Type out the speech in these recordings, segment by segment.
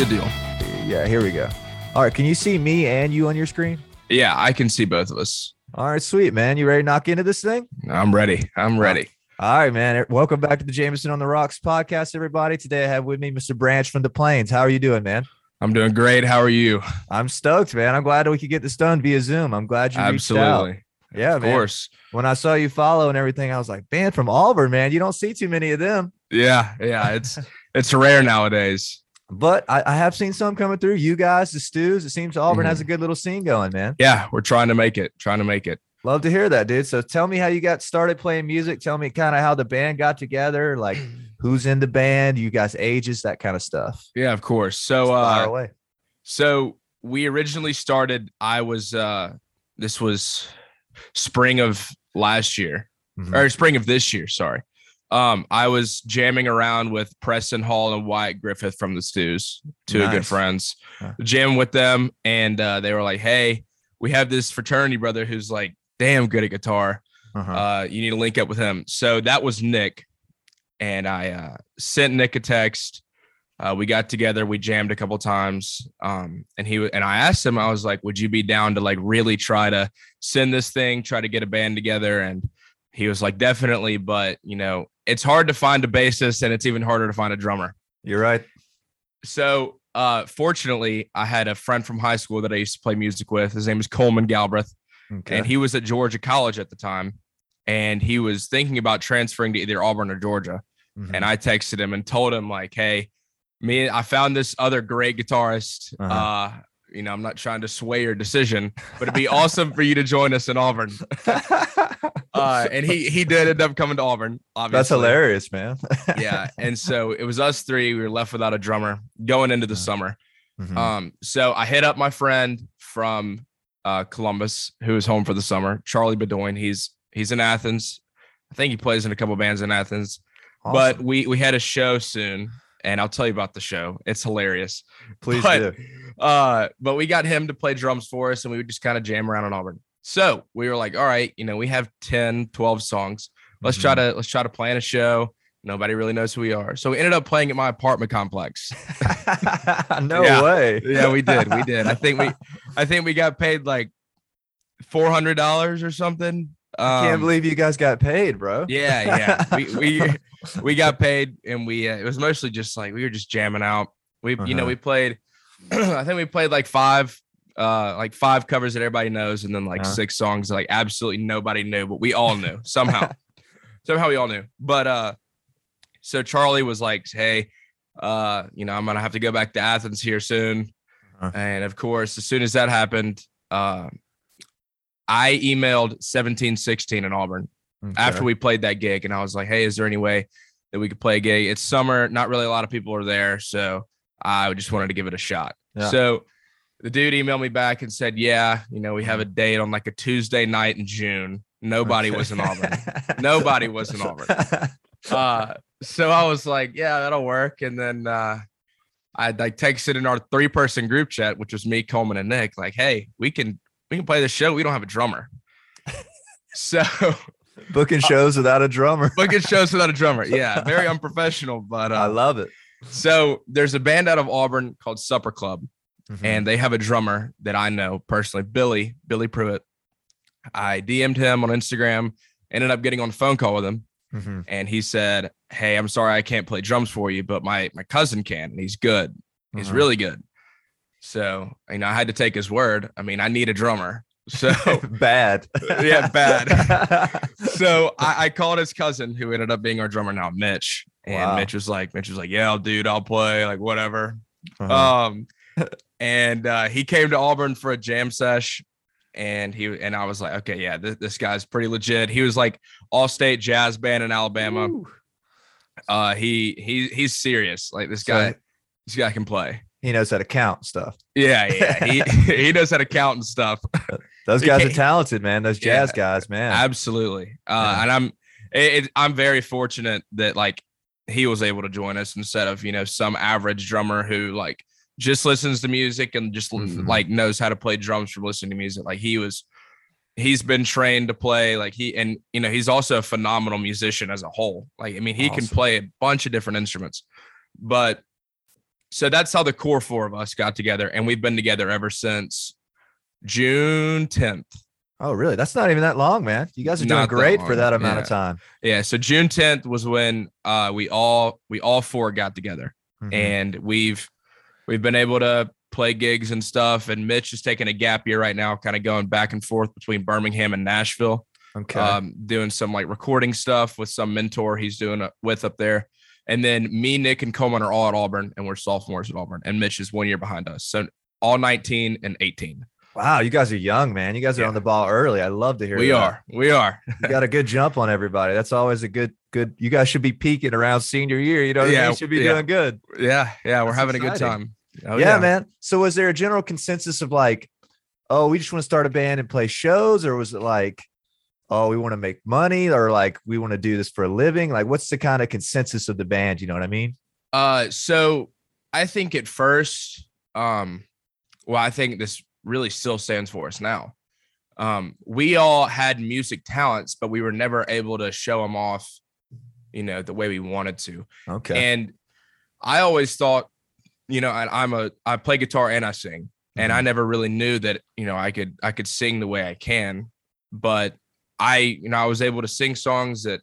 Good deal. Yeah, here we go. All right, can you see me and you on your screen? Yeah, I can see both of us. All right, sweet man. You ready to knock into this thing? I'm ready. I'm ready. All right, man. Welcome back to the Jameson on the Rocks podcast, everybody. Today I have with me Mr. Branche from the Plains. How are you doing, man? I'm doing great. How are you? I'm stoked, man. I'm glad we could get this done via Zoom. I'm glad you reached out. Absolutely. Yeah, Of man. course. When I saw you follow and everything, I was like, man, from Auburn, man. You don't see too many of them. Yeah, yeah. It's it's rare nowadays. But I, I have seen some coming through. You guys, the stews. It seems Auburn Mhm. has a good little scene going, man. Yeah, we're trying to make it. Trying to make it. Love to hear that, dude. So tell me how you got started playing music. Tell me kind of how the band got together, like who's in the band, you guys' ages, that kind of stuff. Yeah, of course. So uh away. so we originally started I was uh this was spring of last year. Mhm. or spring of this year. Sorry. Um, I was jamming around with Preston Hall and Wyatt Griffith from the Stews, two good friends, Huh. jamming with them, and uh, they were like, "Hey, we have this fraternity brother who's like damn good at guitar. Uh-huh. Uh, you need to link up with him." So that was Nick, and I uh, sent Nick a text. Uh, we got together, we jammed a couple times, um, and he and I asked him, I was like, "Would you be down to like really try to send this thing, try to get a band together?" And he was like, "Definitely," but you know, it's hard to find a bassist, and it's even harder to find a drummer. You're right. So, uh, fortunately, I had a friend from high school that I used to play music with. His name is Coleman Galbraith, Okay. and he was at Georgia College at the time, and he was thinking about transferring to either Auburn or Georgia Mhm. and I texted him and told him like, "Hey, me, I found this other great guitarist. uh Uh-huh. You know, I'm not trying to sway your decision, but it'd be awesome for you to join us in Auburn." Uh, and he he did end up coming to Auburn. Obviously, That's hilarious, man. Yeah, and so it was us three. We were left without a drummer going into the Uh-huh. summer. Mhm. Um, so I hit up my friend from uh, Columbus who is home for the summer, Charlie Bedoin. He's he's in Athens. I think he plays in a couple bands in Athens but we we had a show soon and i'll tell you about the show. It's hilarious. Please but, do. uh but we got him to play drums for us and we would just kind of jam around in auburn. So we were like all right you know we have 10 12 songs. Let's try Mm-hmm. to let's try to plan a show. Nobody really knows who we are. So we ended up playing at my apartment complex. No Yeah. way. yeah we did we did. I think we i think we got paid like $400 or something I can't Um, believe you guys got paid, bro. Yeah, yeah. we we we got paid, and we uh, it was mostly just like we were just jamming out. We you know Uh-huh. we played. I think we played like five, uh, like five covers that everybody knows, and then like Uh-huh. six songs that like absolutely nobody knew, but we all knew somehow. somehow we all knew. But uh, so Charlie was like, "Hey, uh, you know, I'm gonna have to go back to Athens here soon," Uh-huh. and of course, as soon as that happened, uh, I emailed 1716 in Auburn after we played that gig and I was like, hey, is there any way that we could play a gig? It's summer, not really a lot of people are there. So I just wanted to give it a shot. Yeah. So the dude emailed me back and said, yeah, you know, we have a date on like a Tuesday night in June. Nobody was in Auburn. Nobody was in Auburn. Uh, so I was like, yeah, that'll work. And then uh, I like texted in our three person group chat, which was me, Coleman, and Nick, like, hey, we can we can play the show. We don't have a drummer. so Booking shows without a drummer. booking shows without a drummer. Yeah, very unprofessional. But I uh, love it. so there's a band out of Auburn called Supper Club, Mhm. and they have a drummer that I know personally, Billy Billy Pruitt. I DM'd him on Instagram, ended up getting on a phone call with him, Mhm. and he said, "Hey, I'm sorry I can't play drums for you, but my my cousin can, and he's good. He's Uh-huh. really good." So you know, I had to take his word. I mean, I need a drummer. So bad. Yeah, bad. so I, I called his cousin, who ended up being our drummer now, Mitch. And Wow. Mitch was like, Mitch was like, yeah, dude, I'll play, like whatever. Uh-huh. Um, and uh, he came to Auburn for a jam sesh, and he and I was like, okay, yeah, this, this guy's pretty legit. He was like all state jazz band in Alabama. Ooh. Uh, he he he's serious. Like this So- guy, this guy can play. He knows how to count stuff. Yeah, yeah. He he knows how to count and stuff. Those guys are talented, man. Those jazz Yeah. guys, man. Absolutely. Uh, Yeah. And I'm, it, it- I'm very fortunate that like he was able to join us instead of you know some average drummer who like just listens to music and just Mhm. like knows how to play drums from listening to music. Like he was, he's been trained to play like he and you know he's also a phenomenal musician as a whole. Like I mean he can play a bunch of different instruments, but so that's how the core four of us got together, and we've been together ever since June 10th. Oh, really? That's not even that long, man. You guys are doing Not that great for that amount yeah. of time. Yeah, so June 10th was when uh, we all we all four got together, Mhm. and we've we've been able to play gigs and stuff. And Mitch is taking a gap year right now, kind of going back and forth between Birmingham and Nashville. okay. um, doing some like recording stuff with some mentor he's doing it with up there. And then me, Nick, and Coleman are all at Auburn, and we're sophomores at Auburn. And Mitch is one year behind us, so all 19 and 18. wow, you guys are young, man. You guys are Yeah. on the ball early. I love to hear We that. are, we are. You got a good jump on everybody. That's always a good, good. You guys should be peaking around senior year. You know, what I mean? Yeah, You should be yeah. doing good. Yeah, yeah, we're That's having a good time. Oh, yeah, man. So was there a general consensus of like, oh, we just want to start a band and play shows, or was it like, oh, we want to make money, or like we want to do this for a living? Like, what's the kind of consensus of the band? You know what I mean? Uh, so I think at first, um, well, I think this really still stands for us now. Um, we all had music talents, but we were never able to show them off, you know, the way we wanted to. Okay. And I always thought, you know, and I'm a I play guitar and I sing. And Mm-hmm. I never really knew that, you know, I could I could sing the way I can. But I, you know, I was able to sing songs that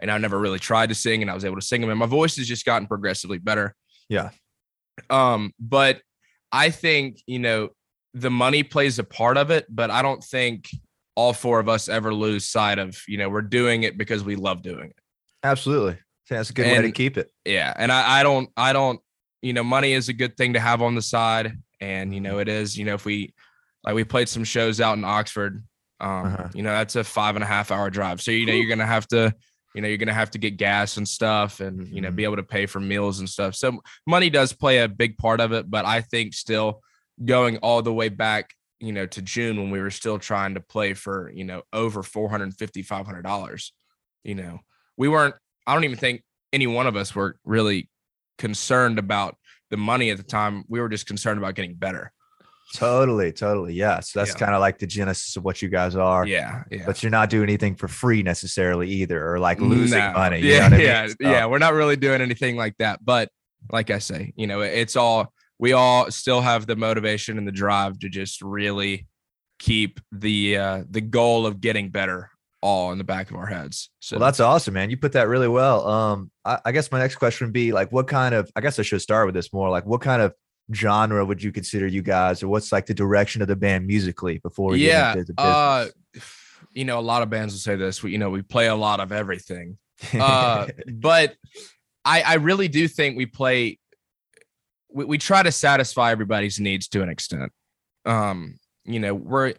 and I never really tried to sing and I was able to sing them. And my voice has just gotten progressively better. Yeah. Um, but I think, you know, the money plays a part of it, but I don't think all four of us ever lose sight of, you know, we're doing it because we love doing it. Absolutely. That's a good way to keep it. yeah and I, I don't i don't you know money is a good thing to have on the side and you know it is you know if we like we played some shows out in oxford um Uh-huh. you know that's a five and a half hour drive so you know you're gonna have to you know you're gonna have to get gas and stuff and you know be able to pay for meals and stuff so money does play a big part of it but i think still going all the way back you know to june when we were still trying to play for you know over 450 500 dollars you know we weren't i don't even think any one of us were really concerned about the money at the time. We were just concerned about getting better. Totally, totally. Yeah. So that's Yeah. kind of like the genesis of what you guys are. Yeah, yeah. But you're not doing anything for free necessarily either, or like losing No. money. you know Yeah, what I mean? yeah, So- yeah. We're not really doing anything like that. But like I say, you know, it's all we all still have the motivation and the drive to just really keep the uh the goal of getting better all in the back of our heads. So Well, that's awesome, man. You put that really well. Um, I, I guess my next question would be like, what kind of? I guess I should start with this more. Like, what kind of genre would you consider you guys, or what's like the direction of the band musically before? We yeah. the Uh you know, a lot of bands will say this. We, you know, we play a lot of everything. uh, but I, I really do think we play. We, we try to satisfy everybody's needs to an extent. Um, you know, we're,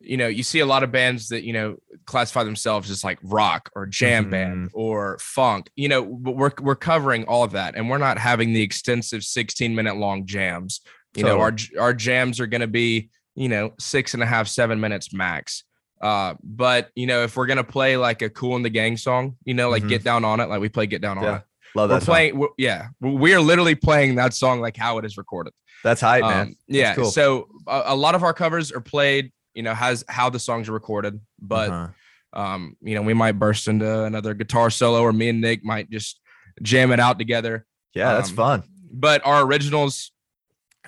you know, you see a lot of bands that you know classify themselves as like rock or jam band or funk. You know, but we're we're covering all of that, and we're not having the extensive 16 minute long jams. You know, our our jams are going to be you know six and a half, seven minutes max. Uh, but you know, if we're gonna play like a Kool and the Gang song, you know, like Mhm. Get Down on It, like we play Get Down on It. Love We're that. song. playing, we're, yeah, we- we are literally playing that song like how it is recorded. That's hype, man. Um, yeah, cool. so a, a lot of our covers are played, you know, has how the songs are recorded, but Uh-huh. um, you know, we might burst into another guitar solo, or me and Nick might just jam it out together. yeah, that's um, fun. But our originals,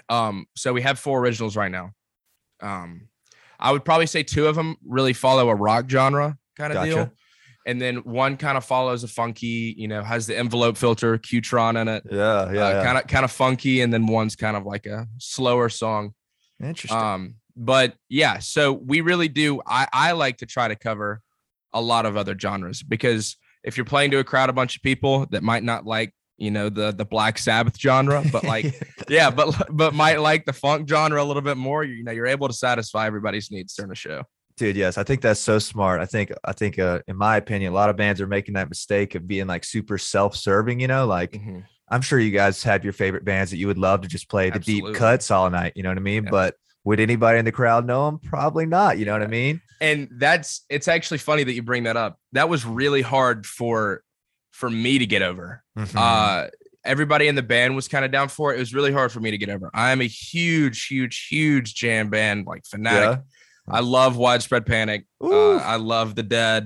um, so we have four originals right now. Um, I would probably say two of them really follow a rock genre kind of Gotcha. deal. And then one kind of follows a funky, you know, has the envelope filter, Q-Tron in it, Yeah, yeah, yeah. kind of kind of funky, and then one's kind of like a slower song. Interesting. Um, but yeah, so we really do. I I like to try to cover a lot of other genres because if you're playing to a crowd, a bunch of people that might not like, you know, the the Black Sabbath genre, but like yeah, but but might like the funk genre a little bit more. You know, you're able to satisfy everybody's needs during the show. dude yes i think that's so smart i think i think uh in my opinion a lot of bands are making that mistake of being like super self-serving you know like Mm-hmm. i'm sure you guys have your favorite bands that you would love to just play the Absolutely. deep cuts all night you know what i mean Yeah. but would anybody in the crowd know them probably not you know what i mean And that's it's actually funny that you bring that up. That was really hard for for me to get over. Mhm. Uh everybody in the band was kind of down for it. It was really hard for me to get over. I am a huge, huge, huge jam band like fanatic. I love widespread panic. Uh, I love the dead.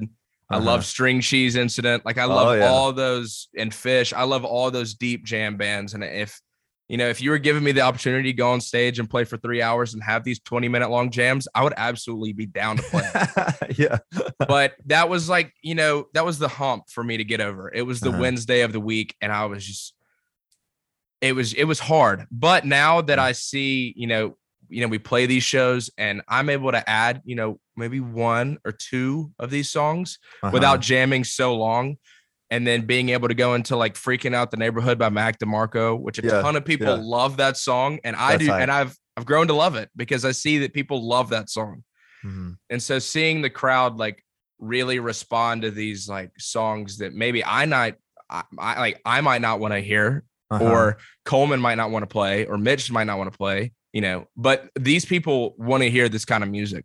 I Uh-huh. love string cheese incident. Like I love Oh, yeah. all those and Phish. I love all those deep jam bands. And if you know, if you were giving me the opportunity to go on stage and play for three hours and have these 20 minute long jams, I would absolutely be down to play. yeah. but that was like, you know, that was the hump for me to get over. It was the Uh-huh. Wednesday of the week, and I was just it was it was hard. But now that I see, you know, you know, we play these shows and I'm able to add, you know, maybe one or two of these songs Uh-huh. without jamming so long. And then being able to go into like freaking out the neighborhood by Mac DeMarco, which a Yeah, ton of people yeah. love that song. And I That's do, hype. and I've I've grown to love it because I see that people love that song. Mhm. And so seeing the crowd like really respond to these like songs that maybe I not I, I like I might not want to hear Uh-huh. or Coleman might not want to play or Mitch might not want to play, you know, but these people want to hear this kind of music.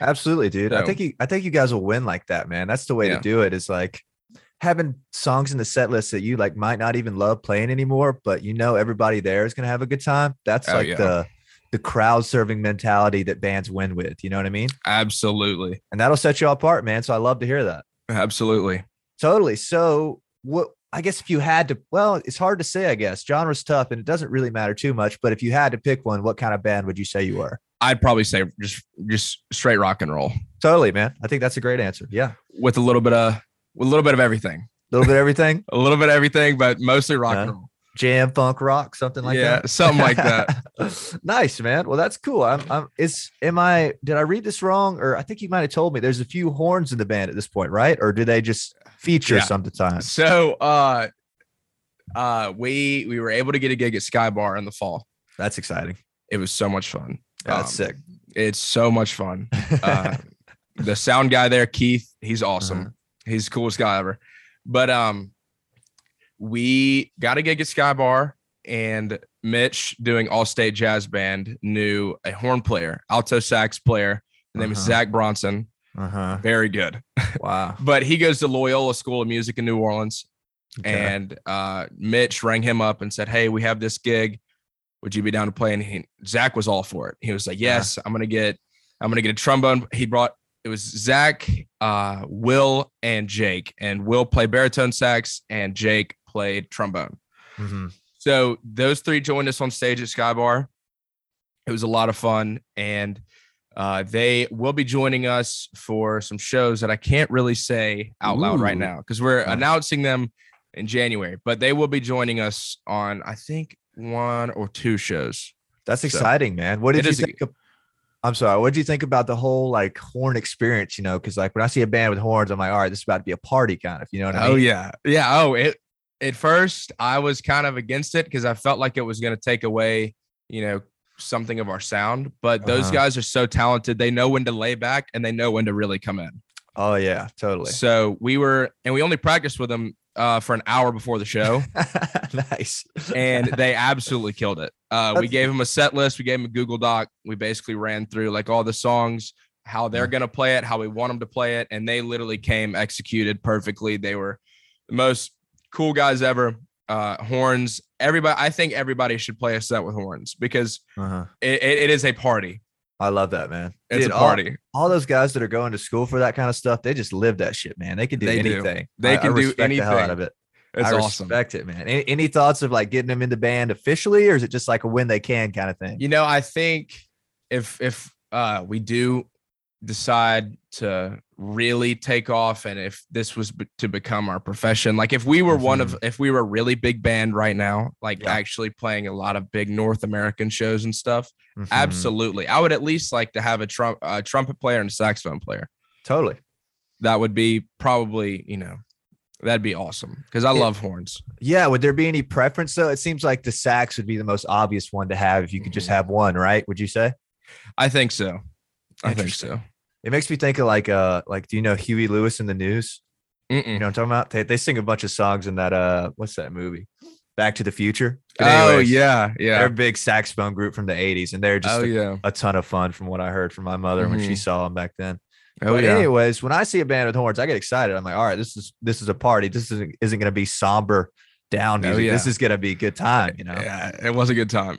Absolutely, dude. I think you I think you guys will win like that, man. That's the way Yeah. to do it is like having songs in the set list that you like might not even love playing anymore, but you know everybody there is gonna have a good time. That's Oh, like yeah. the the crowd serving mentality that bands win with. You know what I mean? Absolutely. And that'll set you apart, man. So I love to hear that. Absolutely. Totally. So what I guess if you had to well, it's hard to say, I guess. Genre's tough and it doesn't really matter too much, but if you had to pick one, what kind of band would you say you were? I'd probably say just just straight rock and roll Totally, man. I think that's a great answer. Yeah. with a little bit of a little bit of everything. A little bit of everything. A little bit of everything, but mostly rock Yeah. and roll. jam funk rock something like Yeah, that something like that. nice man well that's cool i'm i'm is am i did i read this wrong or i think you might have told me there's a few horns in the band at this point right or do they just feature Yeah. sometimes So uh uh we we were able to get a gig at Sky Bar in the fall. that's exciting It was so much fun. Yeah, that's Um, sick It's so much fun. Uh, the sound guy there, Keith, he's awesome. Uh-huh. He's the coolest guy ever. But um, we got a gig at Sky Bar, and Mitch, doing All State Jazz Band, knew a horn player, alto sax player. His name is Uh-huh. Zach Bronson. uh-huh Very good. wow But he goes to Loyola School of Music in New Orleans. Okay. And uh, Mitch rang him up and said, Hey, we have this gig. Would you be down to play? And he, Zach was all for it. He was like. Yes, I'm gonna get, I'm gonna get a trombone. He brought it was Zach, uh, Will, and Jake. And Will played baritone sax, and Jake played trombone. Mhm. So those three joined us on stage at Sky Bar. It was a lot of fun, and uh, they will be joining us for some shows that I can't really say out loud right now because we're Nice. announcing them in January. But they will be joining us on I think one or two shows. that's So, exciting man what did you is a- of, i'm sorry what did you think about the whole like horn experience you know because like when i see a band with horns i'm like all right this is about to be a party kind of you know what i mean Oh yeah, yeah. Oh, it. At first, I was kind of against it because I felt like it was going to take away, you know, something of our sound. But those Uh-huh. guys are so talented; they know when to lay back and they know when to really come in. Oh yeah totally So we were, and we only practiced with them uh, for an hour before the show, nice and they absolutely killed it. Uh, we gave them a set list, we gave them a Google Doc. We basically ran through like all the songs, how they're going to play it, how we want them to play it, and they literally came executed perfectly. They were the most cool guys ever. Uh, horns, everybody. I think everybody should play a set with horns because uh-huh. it, it, it is a party. I love that, man. It's Dude, a all- party. All, those guys that are going to school for that kind of stuff, they just live that shit, man. They can do They do. anything. They I- can I do respect The hell out of it. it's I awesome. respect it, man. Any, any thoughts of like getting them in the band officially, or is it just like a when they can kind of thing? You know, I think if if uh we do decide to really take off and if this was be- to become our profession like if we were one of if we were a really big band right now like Mm-hmm. Yeah. actually playing a lot of big north american shows and stuff Mhm. absolutely i would at least like to have a trump a trumpet player and a saxophone player Totally. that would be probably you know that'd be awesome because i Yeah. love horns Yeah. Would there be any preference though? It seems like the sax would be the most obvious one to have if you could just Mhm. have one, right? Would you say? i think so i think so It makes me think of like uh like do you know Huey Lewis and the News? You Mm-mm. know what I'm talking about? They, they sing a bunch of songs in that uh what's that movie? Back to the Future. But oh anyways, yeah They're a big saxophone group from the 80s and they're just oh a, yeah a ton of fun from what I heard from my mother when she Mhm. saw them back then. oh but yeah anyways, when I see a band with horns, I get excited. I'm like, all right, this is this is a party. This isn't isn't gonna be somber down Oh, music. This is gonna be a good time, you know. yeah it was a good time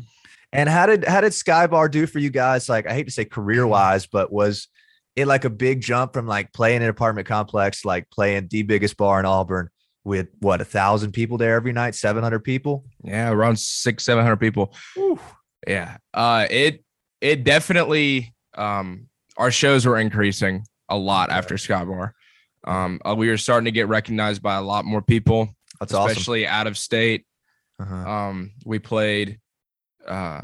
And how did how did Sky Bar do for you guys? Like, I hate to say career wise, but was it like a big jump from like playing an apartment complex, like playing the biggest bar in Auburn, with what a thousand people there every night, seven hundred people. Yeah, around six, seven hundred people. Whew. Yeah. Uh it it definitely um our shows were increasing a lot after Sky Bar. Um uh, we were starting to get recognized by a lot more people, That's awesome. especially out of state. Uh-huh. Um we played uh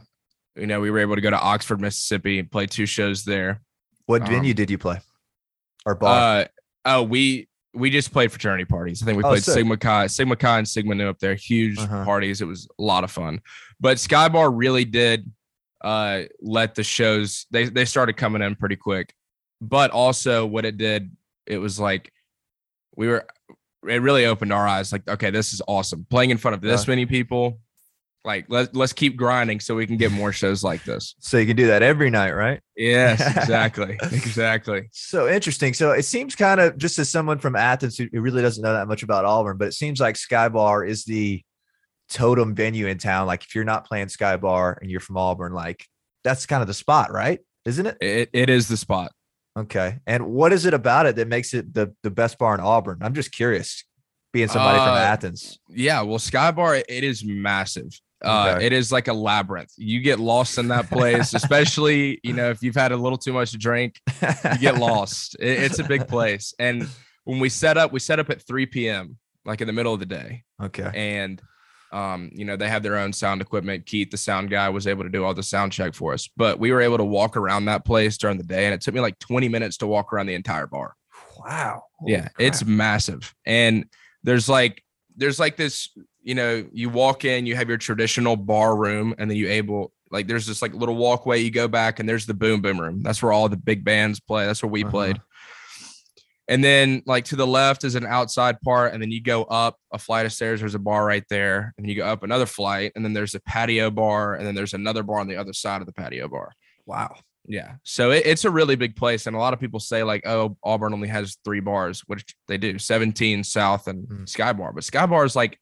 you know, we were able to go to Oxford, Mississippi and play two shows there. What um, venue did you play? Or bar? Uh oh, we we just played fraternity parties. I think we Oh, played sick. Sigma Chi, Sigma Chi and Sigma Nu up there. Huge Uh-huh. parties. It was a lot of fun. But Sky Bar really did uh let the shows they they started coming in pretty quick. But also what it did, it was like we were it really opened our eyes like okay, this is awesome. Playing in front of this Yeah. many people. Like let, let's keep grinding so we can get more shows like this. so you can do that every night, right? Yes, exactly. exactly. So interesting. So it seems kind of just as someone from Athens who really doesn't know that much about Auburn, but it seems like Sky Bar is the totem venue in town. Like if you're not playing Sky Bar and you're from Auburn, like that's kind of the spot, right? Isn't it? It, it is the spot. Okay. And what is it about it that makes it the the best bar in Auburn? I'm just curious, being somebody from Uh, Athens. Yeah, well, Sky Bar, it is massive. Uh, Okay. It is like a labyrinth. You get lost in that place, especially you know if you've had a little too much to drink, you get lost. It- it's a big place. And when we set up, we set up at 3 p.m. like in the middle of the day, okay. and um, you know they have their own sound equipment. Keith, the sound guy, was able to do all the sound check for us, but we were able to walk around that place during the day, and it took me like 20 minutes to walk around the entire bar. Wow. Holy yeah it's massive and there's like there's like this you know you walk in you have your traditional bar room and then you able like there's this like little walkway you go back and there's the boom boom room that's where all the big bands play that's where we Uh-huh. played and then like to the left is an outside part and then you go up a flight of stairs there's a bar right there and you go up another flight and then there's a patio bar and then there's another bar on the other side of the patio bar wow. yeah. So it, it's a really big place. And a lot of people say, like, oh, Auburn only has three bars, which they do 17, South, and Mm. Sky Bar. But Sky Bar is like,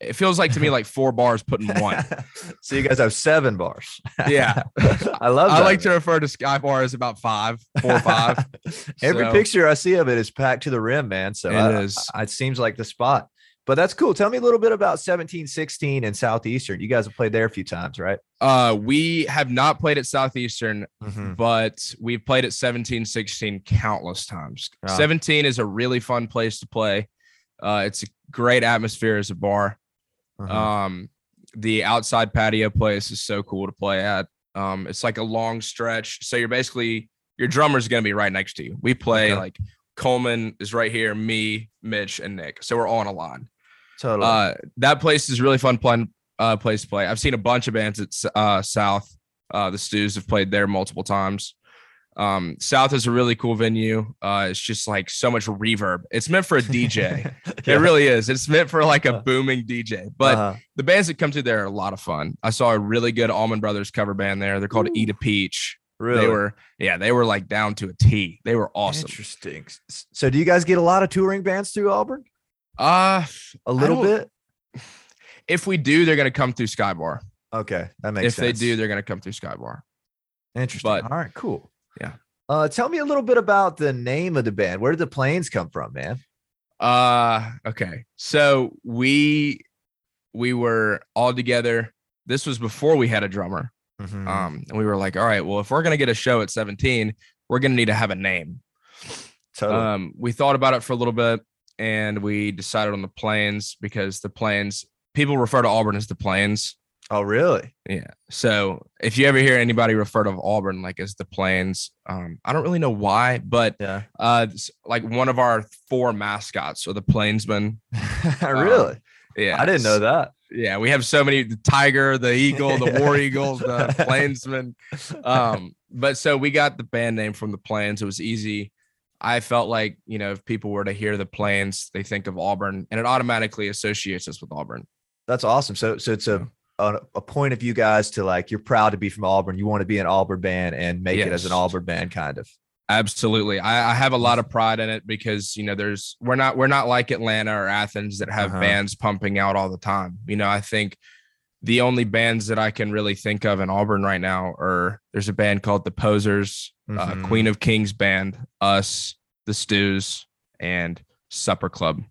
it feels like to me like four bars put in one. so you guys have seven bars. Yeah. I love I that. like to refer to Sky Bar as about five, four or five. Every So- picture I see of it is packed to the rim, man. So It I- is. I- it seems like the spot. But that's cool. Tell me a little bit about 1716 and Southeastern. You guys have played there a few times, right? Uh, we have not played at Southeastern, Mm-hmm. but we've played at 17, 16 countless times. Ah. 17 is a really fun place to play. Uh, it's a great atmosphere as a bar. Uh-huh. Um, the outside patio place is so cool to play at. Um, it's like a long stretch. So you're basically your drummer's gonna be right next to you. We play Okay. like Coleman is right here, me, Mitch, and Nick. So we're all on a line. totally. Uh, that place is really fun playing uh place to play. I've seen a bunch of bands at uh South. Uh the Stews have played there multiple times. Um, South is a really cool venue. Uh, it's just like so much reverb. It's meant for a DJ. It really is. It's meant for like a Uh, booming DJ. But Uh-huh. the bands that come through there are a lot of fun. I saw a really good Allman Brothers cover band there. They're called Ooh. Eat a Peach. really They were, yeah, they were like down to a T. They were awesome. interesting. So, do you guys get a lot of touring bands through Auburn? Uh A little bit. if we do, they're gonna come through Sky Bar. Okay, that makes If sense. they do, they're gonna come through Sky Bar. Interesting. But- All right, cool. Yeah. Uh, tell me a little bit about the name of the band. Where did the Plains come from, man? Uh okay. So we we were all together. This was before we had a drummer. Mhm. Um, and we were like, all right, well, if we're gonna get a show at 17, we're gonna need to have a name. totally. Um, we thought about it for a little bit and we decided on the Plains because the Plains people refer to Auburn as the plains. Oh, really? Yeah. So if you ever hear anybody refer to Auburn like as the plains, um, I don't really know why, but Yeah. uh like one of our four mascots are the plainsmen. really? Yeah. I didn't know that. Yeah, we have so many the tiger, the eagle, the war eagle, the plainsman. Um, but so we got the band name from the plains. It was easy. I felt like, you know, if people were to hear the plains, they think of Auburn and it automatically associates us with Auburn. That's awesome. So, so it's a, a a point of you guys to like you're proud to be from Auburn. You want to be an Auburn band and make it as an Auburn band, kind of. Absolutely. I, I have a lot of pride in it because, you know, there's we're not we're not like Atlanta or Athens that have Uh-huh. bands pumping out all the time. You know, I think the only bands that I can really think of in Auburn right now are there's a band called the Posers, Mhm. uh, Queen of Kings band, us, the Stews, and Supper Club.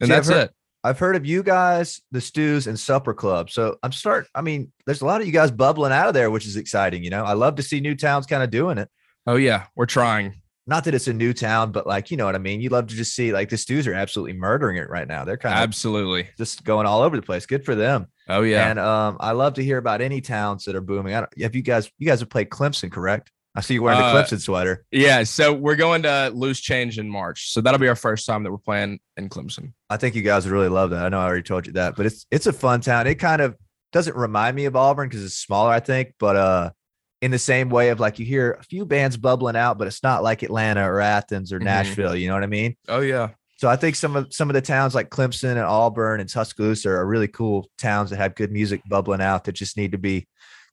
and See, I've that's heard- it. I've heard of you guys, the Stews and Supper Club. So I'm start. I mean, there's a lot of you guys bubbling out of there, which is exciting. You know, I love to see new towns kind of doing it. Oh yeah, we're trying. Not that it's a new town, but like you know what I mean. You love to just see like the Stews are absolutely murdering it right now. They're kind of Absolutely. just going all over the place. Good for them. Oh yeah. And um, I love to hear about any towns that are booming. I don't, have you guys? You guys have played Clemson, correct? I see you wearing Uh, the Clemson sweater. yeah. So we're going to loose change in March. So that'll be our first time that we're playing in Clemson. I think you guys would really love that. I know I already told you that, but it's it's a fun town. It kind of doesn't remind me of Auburn because it's smaller, I think, but uh in the same way of like you hear a few bands bubbling out, but it's not like Atlanta or Athens or Mhm. Nashville, you know what I mean? Oh yeah. So I think some of some of the towns like Clemson and Auburn and Tuscaloosa are really cool towns that have good music bubbling out that just need to be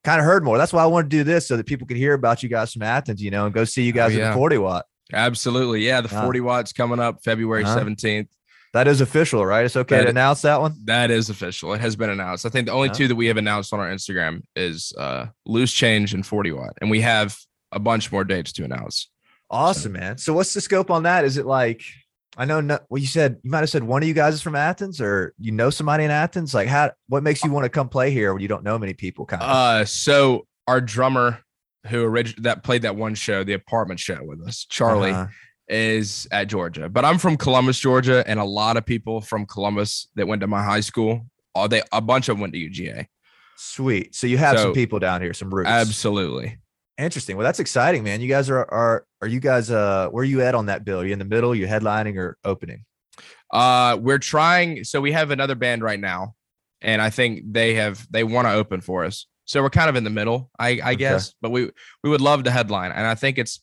kind of heard more. That's why I want to do this so that people can hear about you guys from Athens, you know, and go see you guys at yeah. the 40 watt. Absolutely. Yeah. The Uh, 40 watts coming up February Uh-huh. 17th. That is official, right? It's okay That to is- announce that one. That is official. It has been announced. I think the only Huh? two that we have announced on our Instagram is uh loose change and 40 watt. And we have a bunch more dates to announce. Awesome, man. So what's the scope on that? Is it like I know no, well you said you might have said one of you guys is from Athens or you know somebody in Athens? Like how what makes you want to come play here when you don't know many people kind of? Uh so our drummer who orig- that played that one show, the apartment show with us, Charlie, Uh-huh. is at Georgia. But I'm from Columbus, Georgia, and a lot of people from Columbus that went to my high school, all they a bunch of them went to UGA. Sweet. So you have some people down here, some roots. Absolutely. Interesting. Well, that's exciting, man. You guys are are are you guys uh where are you at on that bill? Are you in the middle? You headlining or opening? Uh, we're trying. So we have another band right now, and I think they have they want to open for us. So we're kind of in the middle, I, I Okay. guess. But we we would love to headline, and I think it's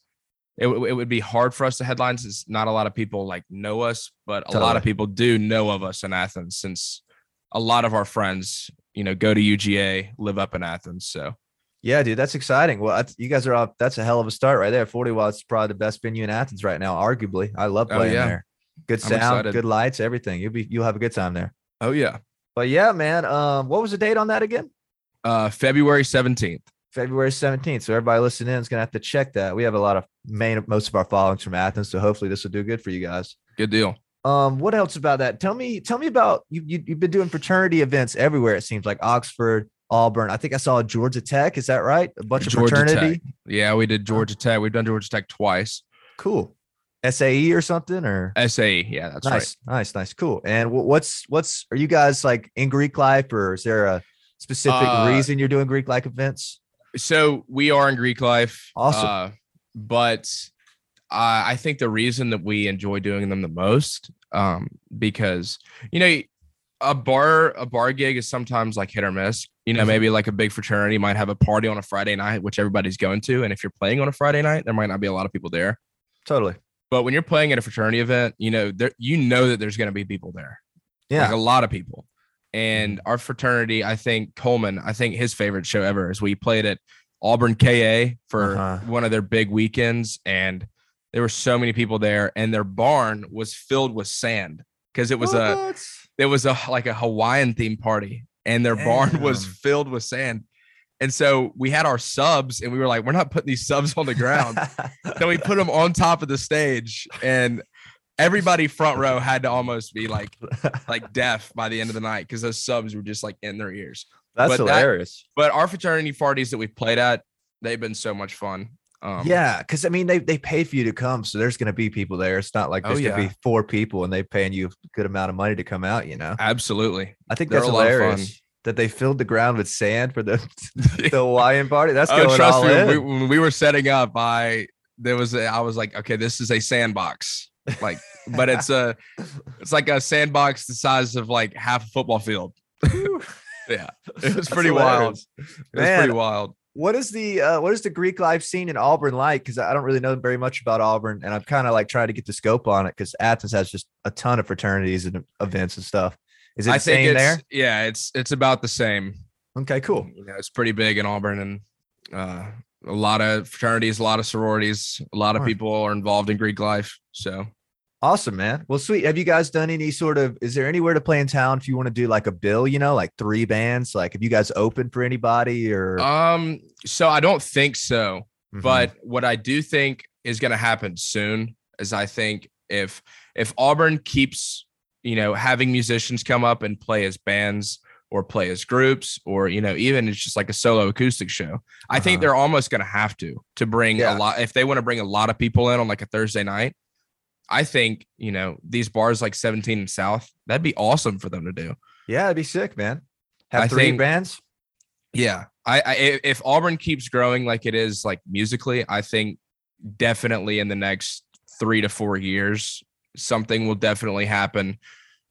it, it would be hard for us to headline since not a lot of people like know us, but a lot of people do know of us in Athens since a lot of our friends, you know, go to UGA, live up in Athens. So Yeah, dude, that's exciting. Well, that's, you guys are off. That's a hell of a start right there. 40 watts is probably the best venue in Athens right now, arguably. I love Oh, playing yeah. there. Good sound, good lights, everything. You'll be you'll have a good time there. oh yeah, But yeah, man. Um, what was the date on that again? uh, February seventeenth. February 17th. So everybody listening in is gonna have to check that. We have a lot of main most of our followings from Athens. So hopefully this will do good for you guys. Good deal. Um, what else about that? Tell me, tell me about you, you you've been doing fraternity events everywhere, it seems like Oxford, Auburn. I think I saw Georgia Tech. Is that right? A bunch of Georgia fraternity. Tech. Yeah, we did Georgia Tech. We've done Georgia Tech twice. Cool. SAE or something or SAE. Yeah, that's right. nice, nice, nice, cool. And what's what's are you guys like in Greek life or is there a specific Uh, reason you're doing Greek life events? So we are in Greek life. Awesome. Uh, but I I think the reason that we enjoy doing them the most, um, because you know, a bar a bar gig is sometimes like hit or miss. You know, Mhm. maybe like a big fraternity might have a party on a Friday night, which everybody's going to, and if you're playing on a Friday night, there might not be a lot of people there. Totally. But when you're playing at a fraternity event, you know, there you know that there's going to be people there. Yeah. like a lot of people. And our fraternity, I think Coleman, I think his favorite show ever is we played at Auburn KA for Uh-huh. one of their big weekends, and there were so many people there, and their barn was filled with sand because it was a it was a like a Hawaiian themed party, and their barn was filled with sand. And so we had our subs, and we were like, we're not putting these subs on the ground then we put them on top of the stage and everybody front row had to almost be like like deaf by the end of the night because those subs were just like in their ears That's but that- hilarious. but our fraternity parties that we've played at they've been so much fun um yeah, because I mean they they paid for you to come, so there's gonna be people there. It's not like Oh, there's gonna yeah. be four people and they paying you a good amount of money to come out. You know, absolutely I think They're that's a lot of fun. hilarious that they filled the ground with sand for the the Hawaiian party. That's oh going trust all me in. when we, when we were setting up i there was a, i was like okay this is a sandbox like but it's a it's like a sandbox the size of like half a football field yeah it was That's pretty wild hilarious. it was pretty wild what is the uh, what is the Greek life scene in Auburn like? Because I don't really know very much about Auburn, and I'm kind of like trying to get the scope on it because Athens has just a ton of fraternities and events and stuff. Is it I think same it's there? yeah, it's it's about the same. Okay, cool. You know, it's pretty big in Auburn, and uh, a lot of fraternities, a lot of sororities, a lot of Right. people are involved in Greek life. So Awesome, man. Well, sweet. Have you guys done any sort of? Is there anywhere to play in town if you want to do like a bill? You know, like three bands. Like, have you guys open for anybody or? um, so I don't think so. Mhm. But what I do think is going to happen soon is I think if if Auburn keeps you know, having musicians come up and play as bands or play as groups or you know even it's just like a solo acoustic show i think Uh-huh. they're almost going to have to to bring Yeah. a lot if they want to bring a lot of people in on like a thursday night i think you know these bars like 17 and south that'd be awesome for them to do Yeah, it'd be sick, man. Have I three think- bands. yeah I, I if- auburn keeps growing like it is like musically i think definitely in the next three to four years something will definitely happen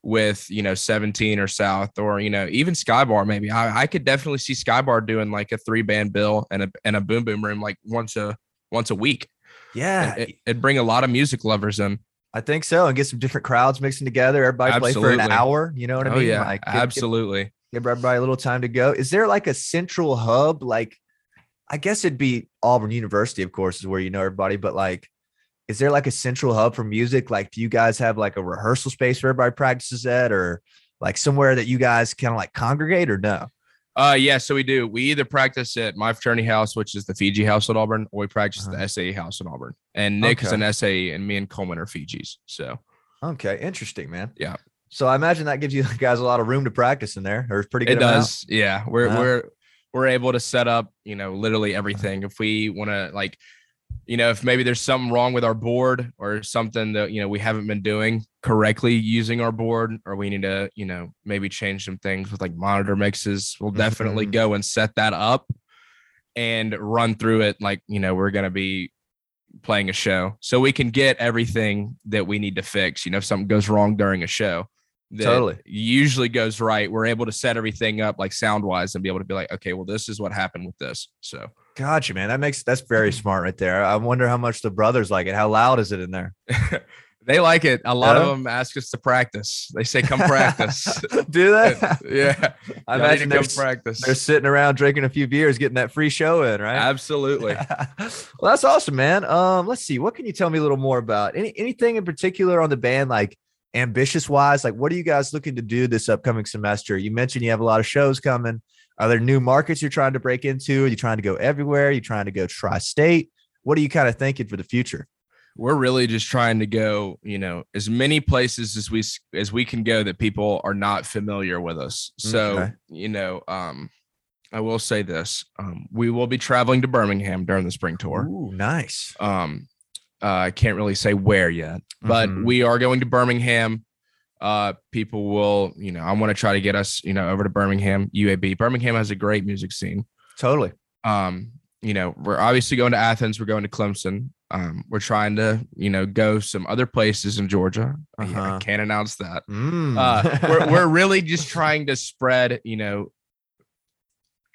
with you know 17 or south or you know even skybar maybe i, I could definitely see skybar doing like a three band bill and a and a boom boom room like once a once a week Yeah, it, it'd bring a lot of music lovers in I think so, and get some different crowds mixing together. Everybody play for an hour. You know what I oh mean? yeah Like, give- give- absolutely give everybody a little time to go. Is there like a central hub? Like, I guess it'd be Auburn University, of course, is where you know everybody, but like, is there like a central hub for music? Like, do you guys have like a rehearsal space where everybody practices at, or like somewhere that you guys kind of like congregate, or no? Uh yeah so we do we either practice at my fraternity house which is the fiji house at auburn or we practice Uh-huh. at the sae house in auburn and nick is an sae and me and coleman are fijis so Okay, interesting, man. Yeah. So I imagine that gives you guys a lot of room to practice in there, or pretty good. it amount? does yeah we're Uh-huh. we're we're able to set up you know literally everything if we want to like you know if maybe there's something wrong with our board or something that you know we haven't been doing correctly using our board or we need to you know maybe change some things with like monitor mixes we'll definitely Mhm. go and set that up and run through it like you know we're going to be playing a show so we can get everything that we need to fix you know if something goes wrong during a show that Totally. usually goes right we're able to set everything up like sound wise and be able to be like okay well this is what happened with this so Gotcha, man. That makes that's very smart right there. I wonder how much the brothers like it. How loud is it in there? they like it a lot of them ask us to practice they say come practice Do they? yeah I y'all imagine they're, come practice they're sitting around drinking a few beers, getting that free show in, right? absolutely well, that's awesome, man. Um, let's see. What can you tell me a little more about? Any anything in particular on the band, like ambitious wise? Like, what are you guys looking to do this upcoming semester? You mentioned you have a lot of shows coming. Are there new markets you're trying to break into? Are you trying to go everywhere? Are you trying to go tri-state? What are you kind of thinking for the future? we're really just trying to go you know as many places as we as we can go that people are not familiar with us so Okay. you know um i will say this um we will be traveling to birmingham during the spring tour Ooh, nice. um uh, i can't really say where yet but Mhm. we are going to birmingham uh people will you know i want to try to get us you know over to birmingham uab birmingham has a great music scene. Totally. um you know we're obviously going to athens we're going to clemson. Um we're trying to you know go some other places in georgia. Uh-huh. i can't announce that. Mm. uh we're, we're really just trying to spread you know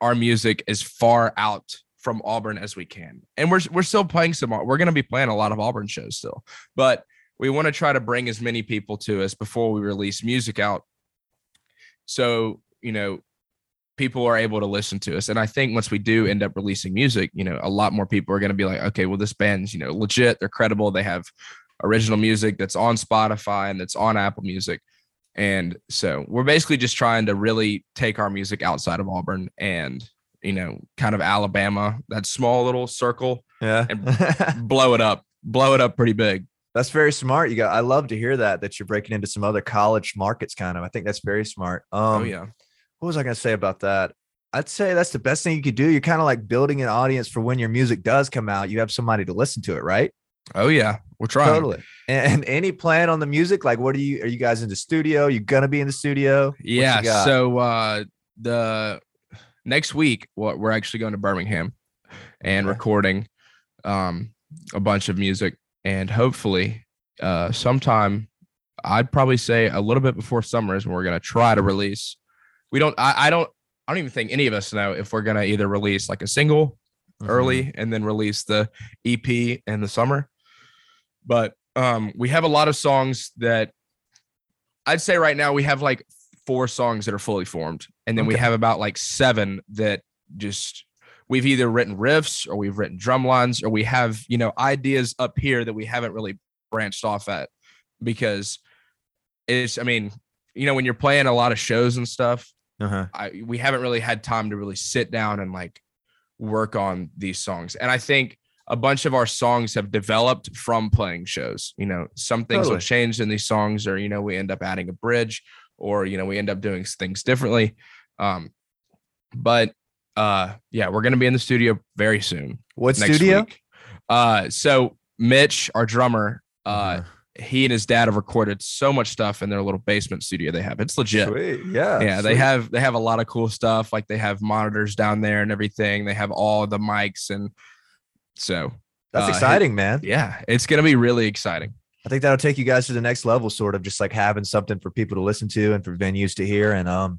our music as far out from auburn as we can. And we're we're still playing some we're going to be playing a lot of auburn shows still. But we want to try to bring as many people to us before we release music out. So you know people are able to listen to us and i think once we do end up releasing music you know a lot more people are going to be like okay well this band's you know legit they're credible they have original music that's on spotify and that's on apple music. And so we're basically just trying to really take our music outside of auburn and you know kind of alabama that small little circle yeah. And blow it up blow it up pretty big That's very smart. You got. I love to hear that that you're breaking into some other college markets. Kind of. I think that's very smart. Um, oh yeah What was I going to say about that? I'd say that's the best thing you could do. You're kind of like building an audience for when your music does come out. You have somebody to listen to it, right? oh yeah we're trying Totally. And any plan on the music? Like, what are you? Are you guys in the studio? You gonna be in the studio? Yeah. So uh the next week what we're actually going to Birmingham and Okay. recording um a bunch of music and hopefully uh sometime I'd probably say a little bit before summer is when we're gonna try to release. We don't I, I don't I don't even think any of us know if we're gonna either release like a single Mhm. early and then release the EP in the summer. But um, we have a lot of songs that I'd say right now we have like four songs that are fully formed, and then we have about like seven that just we've either written riffs or we've written drum lines or we have you know ideas up here that we haven't really branched off at because it's I mean you know when you're playing a lot of shows and stuff Uh-huh. I we haven't really had time to really sit down and like work on these songs. And I think a bunch of our songs have developed from playing shows. You know, some things Totally. will change in these songs, or you know, we end up adding a bridge, or you know, we end up doing things differently. Um, but uh, yeah, we're gonna be in the studio very soon. What next studio? week. Uh, so Mitch, our drummer, uh, Uh-huh. he and his dad have recorded so much stuff in their little basement studio they have. It's legit. Sweet. Yeah. Yeah, they have they have a lot of cool stuff. Like they have monitors down there and everything. They have all the mics and so That's uh, exciting, man. yeah, it's gonna be really exciting. I think that'll take you guys to the next level, sort of just like having something for people to listen to and for venues to hear. And um,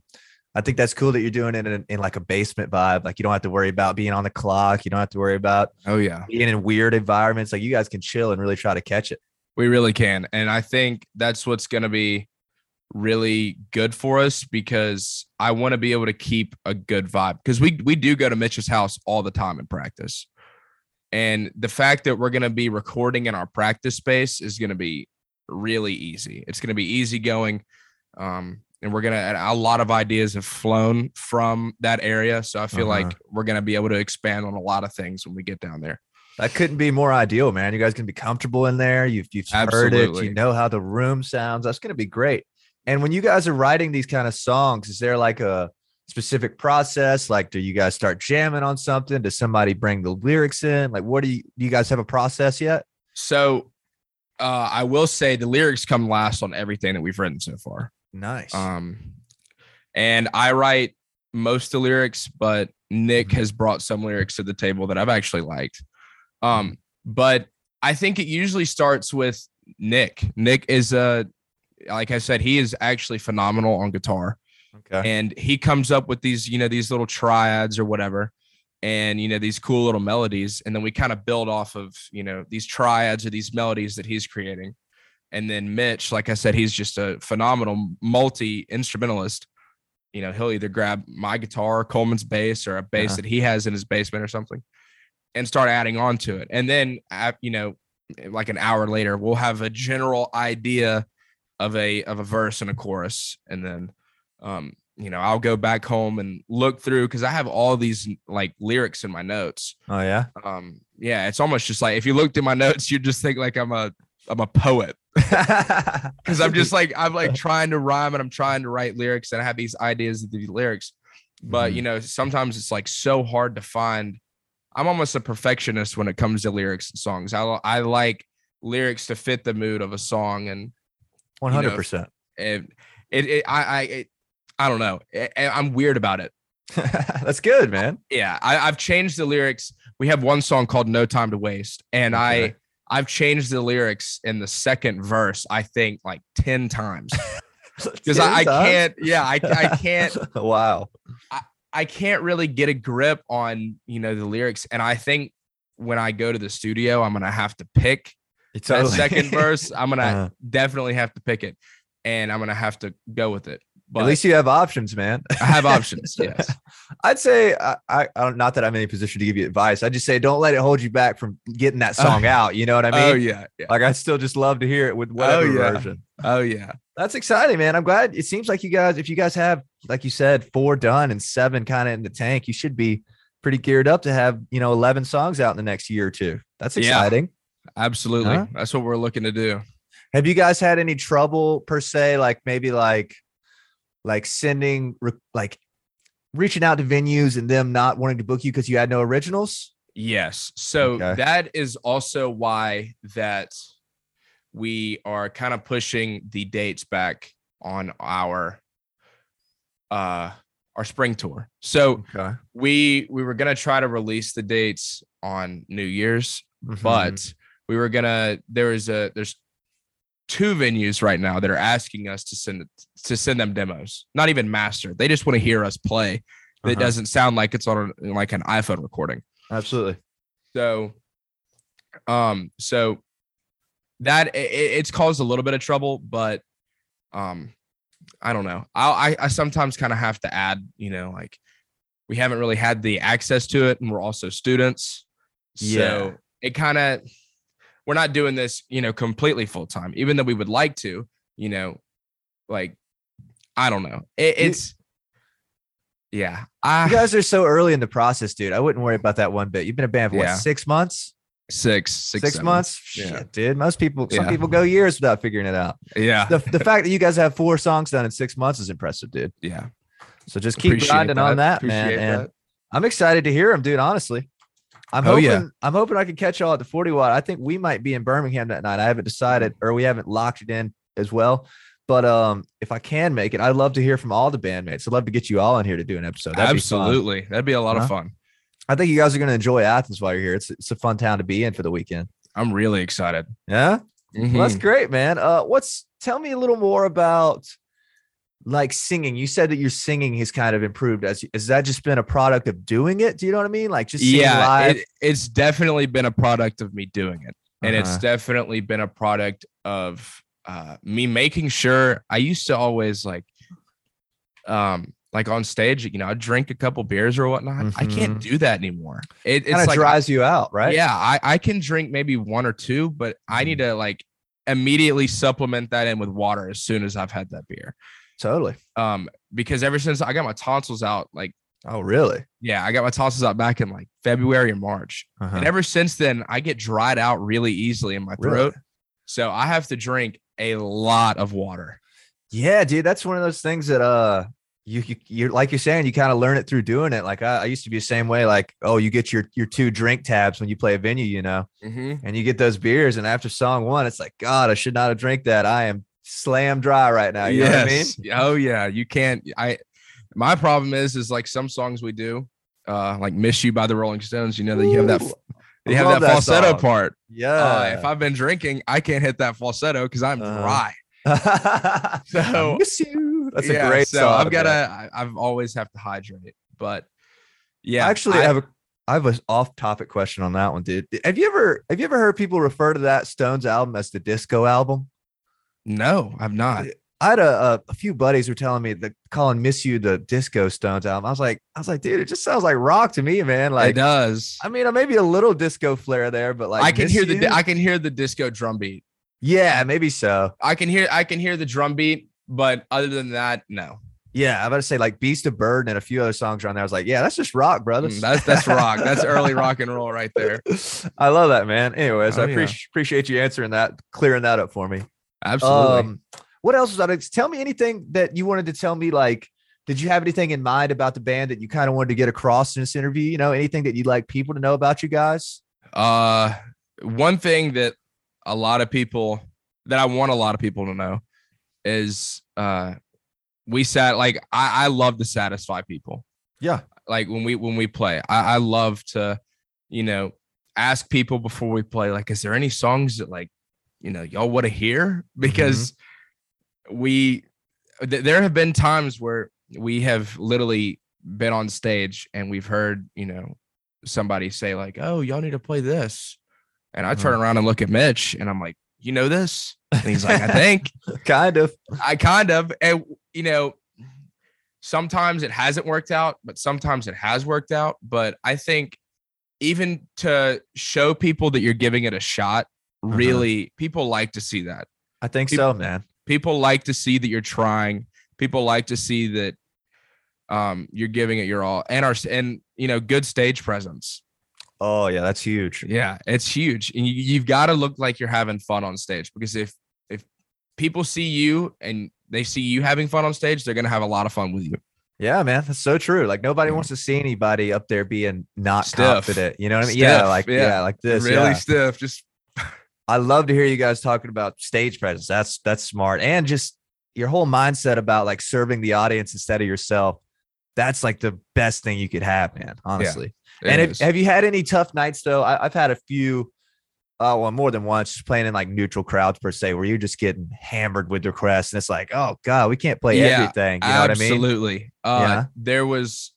I think that's cool that you're doing it in, in like a basement vibe. Like you don't have to worry about being on the clock. You don't have to worry about Oh yeah, being in weird environments. Like you guys can chill and really try to catch it. we really can, and I think that's what's gonna be really good for us because I want to be able to keep a good vibe because we we do go to Mitch's house all the time in practice. And the fact that we're going to be recording in our practice space is going to be really easy. It's going to be easy going. Um, and we're going to, a lot of ideas have flown from that area. So I feel Uh-huh. like we're going to be able to expand on a lot of things when we get down there. That couldn't be more ideal, man. You guys can be comfortable in there. You've you've heard it. You know how the room sounds. That's going to be great. And when you guys are writing these kind of songs, is there like a specific process? Like, do you guys start jamming on something? Does somebody bring the lyrics in? Like, what do you do? You guys have a process yet? So uh, I will say the lyrics come last on everything that we've written so far. Nice. Um, and I write most of the lyrics, but Nick Mhm. has brought some lyrics to the table that I've actually liked. Um, but I think it usually starts with Nick. Nick is a, like I said, he is actually phenomenal on guitar, okay. and he comes up with these, you know, these little triads or whatever, and you know these cool little melodies, and then we kind of build off of you know these triads or these melodies that he's creating. And then Mitch, like I said, he's just a phenomenal multi instrumentalist. You know, he'll either grab my guitar, Coleman's bass, or a bass Uh-huh. that he has in his basement or something, and start adding on to it. And then, you know, like an hour later, we'll have a general idea of a of a verse and a chorus, and then, um, you know, I'll go back home and look through because I have all these like lyrics in my notes oh yeah. um yeah it's almost just like if you looked at my notes you'd just think like i'm a i'm a poet because i'm just like i'm like trying to rhyme and i'm trying to write lyrics and i have these ideas of these lyrics but Mhm. you know sometimes it's like so hard to find i'm almost a perfectionist when it comes to lyrics and songs i, I like lyrics to fit the mood of a song and one hundred percent. it, it, it i i it, i don't know I, i'm weird about it That's good, man. yeah I, i've changed the lyrics we have one song called no time to waste and i Okay. I've changed the lyrics in the second verse i think like 10 times. Because I, I can't yeah I, I can't wow. i I can't really get a grip on you know the lyrics. And i think when i go to the studio i'm gonna have to pick It's that second verse. I'm gonna Uh-huh. definitely have to pick it and i'm gonna have to go with it but At least you have options, man. i have options yes I'd say I, I, I don't not that I'm in a position to give you advice. I just say don't let it hold you back from getting that uh, song out. You know what I oh, mean? oh yeah, yeah Like I still just love to hear it with oh, whatever yeah. version. oh yeah That's exciting, man. I'm glad it seems like you guys, if you guys have, like you said, four done and seven kind of in the tank, you should be pretty geared up to have, you know, 11 songs out in the next year or two. That's Yeah. exciting. absolutely Huh? that's what we're looking to do Have you guys had any trouble per se, like maybe like, like sending, like reaching out to venues and them not wanting to book you because you had no originals? Yes. So Okay. that is also why that we are kind of pushing the dates back on our uh our spring tour. So Okay. we we were going to try to release the dates on New Year's, Mm-hmm. but we were going to there is a there's two venues right now that are asking us to send to send them demos. Not even master. They just want to hear us play. That Uh-huh. doesn't sound like it's on a, like an iPhone recording. absolutely. So, um, so that i- i- it's caused a little bit of trouble, but um, I don't know. I I, I sometimes kind of have to add, you know, like we haven't really had the access to it, and we're also students, Yeah. so it kind of we're not doing this, you know, completely full time, even though we would like to, you know, like I don't know. It, it's yeah. I You guys are so early in the process, dude. I wouldn't worry about that one bit. You've been a band for Yeah. what, six months? Six, six, Six months? Yeah. Shit, dude. Most people, some Yeah. people go years without figuring it out. Yeah, The, the fact that you guys have four songs done in six months is impressive, dude. yeah. So just keep Appreciate grinding on that, man. Appreciate And. I'm excited to hear them, dude. Honestly, I'm Oh, hoping yeah. I'm hoping I can catch y'all at the 40 watt. I think we might be in Birmingham that night. I haven't decided, or we haven't locked it in as well. But um, if I can make it, I'd love to hear from all the bandmates. I'd love to get you all in here to do an episode. That'd be. Absolutely, that'd be a lot Huh? of fun. I think you guys are going to enjoy Athens while you're here. It's it's a fun town to be in for the weekend. I'm really excited. Yeah. Well, that's Mhm. great, man. Uh, what's tell me a little more about like singing? You said that your singing has kind of improved. As has that just been a product of doing it? Do you know what I mean? Like just yeah, live. it, it's definitely been a product of me doing it, and it's Uh-huh. definitely been a product of uh, me making sure. I used to always like, um, like on stage, you know, I drink a couple beers or whatnot. I can't do that anymore. It, it's kind of like dries you out, right? Yeah, I, I can drink maybe one or two, but I need to like immediately supplement that in with water as soon as I've had that beer. Totally. Um, because ever since I got my tonsils out, like Oh, really? yeah, I got my tonsils out back in like February or March. Uh-huh. And ever since then, I get dried out really easily in my Really? throat. So I have to drink a lot of water. Yeah, dude, that's one of those things that uh you, you you're like you're saying, you kind of learn it through doing it. Like I, I used to be the same way. Like, oh, you get your your two drink tabs when you play a venue, you know, Mm-hmm. and you get those beers, and after song one, it's like, God, I should not have drank that. I am slam dry right now. You know what I mean? Oh yeah. You can't. I. My problem is, is like some songs we do, uh, like "Miss You" by the Rolling Stones. You know that you have that. You have that, that falsetto song. part. Yeah. Uh, if I've been drinking, I can't hit that falsetto because I'm Uh-huh. dry. I So miss you. That's yeah, a great so song. I've got to. I- I've always have to hydrate, but yeah, I actually I- have a I have an off-topic question on that one, dude. Have you ever have you ever heard people refer to that Stones album as the disco album? No, I'm not. I had a, a, a few buddies were telling me that calling "Miss You" the Disco Stones album. I was like, I was like, dude, it just sounds like rock to me, man. Like it does. I mean, uh, maybe a little disco flair there, but like, I can hear the I can hear the disco drum beat. yeah, maybe so. I can hear I can hear the drum beat, but other than that, no. Yeah, I'm about to say like "Beast of Burden" and a few other songs around there. I was like, yeah, that's just rock, brother. Mm, That's that's rock. That's early rock and roll right there. I love that, man. Anyways, Oh, I yeah. appreciate appreciate you answering that, clearing that up for me. Absolutely. Um, what else was that? Tell me anything that you wanted to tell me. Like, did you have anything in mind about the band that you kind of wanted to get across in this interview? You know, anything that you'd like people to know about you guys? Uh, one thing that a lot of people that I want a lot of people to know is uh, we sat like I, I love to satisfy people. Yeah. Like when we when we play, I, I love to, you know, ask people before we play, like, is there any songs that like, you know, y'all want to hear? Mm-hmm. Because we th- there have been times where we have literally been on stage and we've heard, you know, somebody say like, "Oh, y'all need to play this," and I turn uh-huh. around and look at Mitch and I'm like, "You know this?" And he's like, "I think kind of. I kind of." And you know, sometimes it hasn't worked out, but sometimes it has worked out. But I think even to show people that you're giving it a shot, really, people like to see that. I think People- so, man. People like to see that you're trying. People like to see that um you're giving it your all and our and you know good stage presence Oh yeah, that's huge. Yeah, it's huge. And you, you've got to look like you're having fun on stage because if if people see you and they see you having fun on stage, they're gonna have a lot of fun with you. Yeah, man, that's so true. Like nobody wants to see anybody up there being not Stiff. confident. You know what I mean? Yeah, like yeah. yeah, like this. really yeah. stiff. Just I love to hear you guys talking about stage presence. That's that's smart. And just your whole mindset about like serving the audience instead of yourself. That's like the best thing you could have, man. Honestly. and it have, you had any tough nights though? I, I've had a few. Uh, well, more than once, just playing in like neutral crowds per se, where you're just getting hammered with requests, and it's like, oh god, we can't play Yeah, everything. You know what I mean? Absolutely. Uh, Yeah. There was,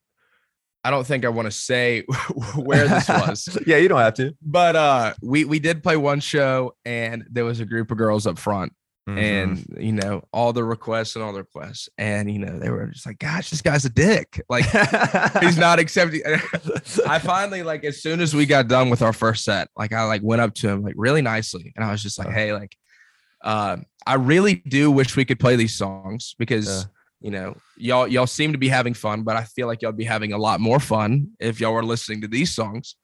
I don't think I want to say where this was, yeah, you don't have to. but uh, we we did play one show, and there was a group of girls up front, Mm-hmm. and you know all the requests and all the requests, and you know they were just like, "Gosh, this guy's a dick." Like he's not accepting. I finally like as soon as we got done with our first set, like I like went up to him like really nicely, and I was just like, Uh. "Hey, like, um, I really do wish we could play these songs because." Yeah. You know, y'all y'all seem to be having fun, but I feel like y'all be having a lot more fun if y'all were listening to these songs.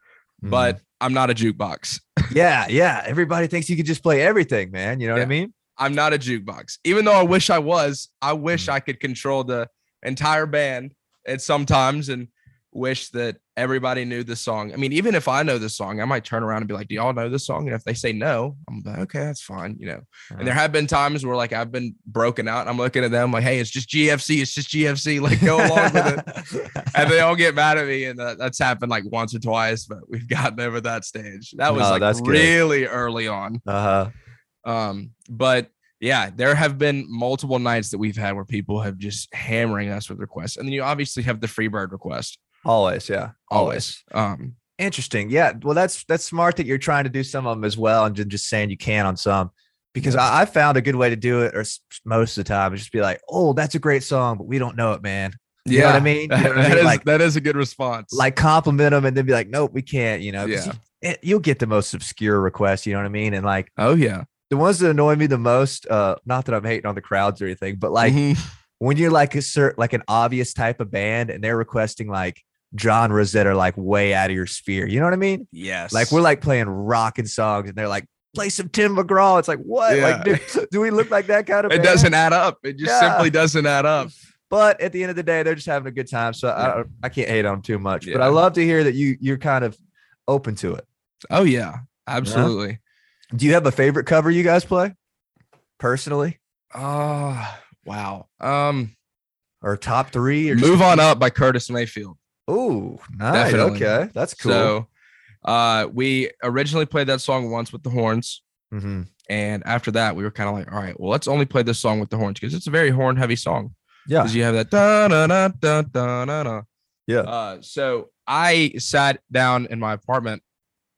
but I'm not a jukebox. yeah, yeah. Everybody thinks you can just play everything, man. You know what I mean? I'm not a jukebox. Even though I wish I was, I wish Mm. I could control the entire band and sometimes and wish that everybody knew the song. I mean, even if I know the song, I might turn around and be like, Do y'all know this song? And if they say no, I'm like, okay, that's fine, you know. And there have been times where like I've been broken out and I'm looking at them like, hey, it's just GFC, it's just GFC, like go along with it. And they all get mad at me, and that, that's happened like once or twice, but we've gotten over that stage. That was No, like that's good. really early on. uh-huh. Um, but yeah, there have been multiple nights that we've had where people have just hammering us with requests, and then you obviously have the Freebird request Always, yeah. always. Um, Interesting. Yeah. Well, that's that's smart that you're trying to do some of them as well, and just saying you can on some. Because I, I found a good way to do it, or most of the time, is just be like, "Oh, that's a great song, but we don't know it, man." You know what I mean? You know what I that mean? is Like- that is a good response. Like compliment them, and then be like, "Nope, we can't." You know. Yeah. you- it- you'll get the most obscure requests. You know what I mean? And like oh yeah, the ones that annoy me the most, uh, not that I'm hating on the crowds or anything, but like Mhm. when you're like a certain like an obvious type of band and they're requesting like genres that are like way out of your sphere. You know what I mean? yes, Like we're like playing rock and songs and they're like, play some Tim McGraw. It's like, what? Like, do, do we look like that kind of it band? doesn't add up. It just Yeah. simply doesn't add up. But at the end of the day, they're just having a good time. So I, I can't hate on them too much. But I love to hear that you you're kind of open to it. Oh yeah, absolutely. Do you have a favorite cover you guys play? Personally? Oh wow. Um, Or top three? Or move on up by Curtis Mayfield. Oh, nice. Definitely. Okay. That's cool. So, uh, we originally played that song once with the horns. Mhm. And after that, we were kind of like, all right, well, let's only play this song with the horns because it's a very horn heavy song. Yeah. Because you have that da da da da da da da. Yeah. Uh, so I sat down in my apartment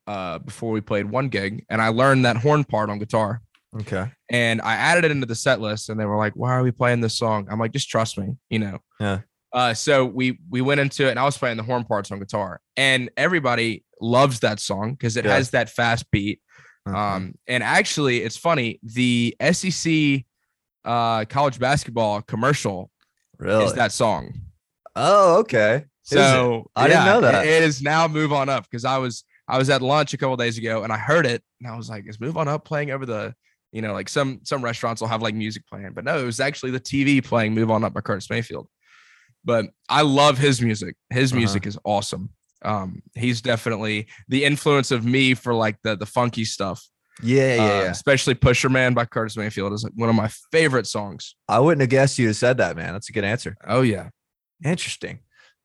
uh before we played one gig and I learned that horn part on guitar Okay. and I added it into the set list and they were like, why are we playing this song? I'm like, just trust me, you know. Yeah. Uh, so we we went into it and I was playing the horn parts on guitar and everybody loves that song because it Yeah. has that fast beat. Mhm. Um, and actually, it's funny. The SEC uh, college basketball commercial really? is that song. oh, okay. So I didn't know that. it is now "Move On Up" because I was I was at lunch a couple days ago and I heard it and I was like, "Is Move On Up playing over the?" You know, like some some restaurants will have like music playing, but no, it was actually the TV playing "Move On Up" by Curtis Mayfield. But I love his music. His Uh-huh. music is awesome. Um, he's definitely the influence of me for like the the funky stuff. Yeah, yeah, Uh, yeah. especially Pusher Man by Curtis Mayfield is like one of my favorite songs. I wouldn't have guessed you said that, man. That's a good answer. Oh yeah. Interesting.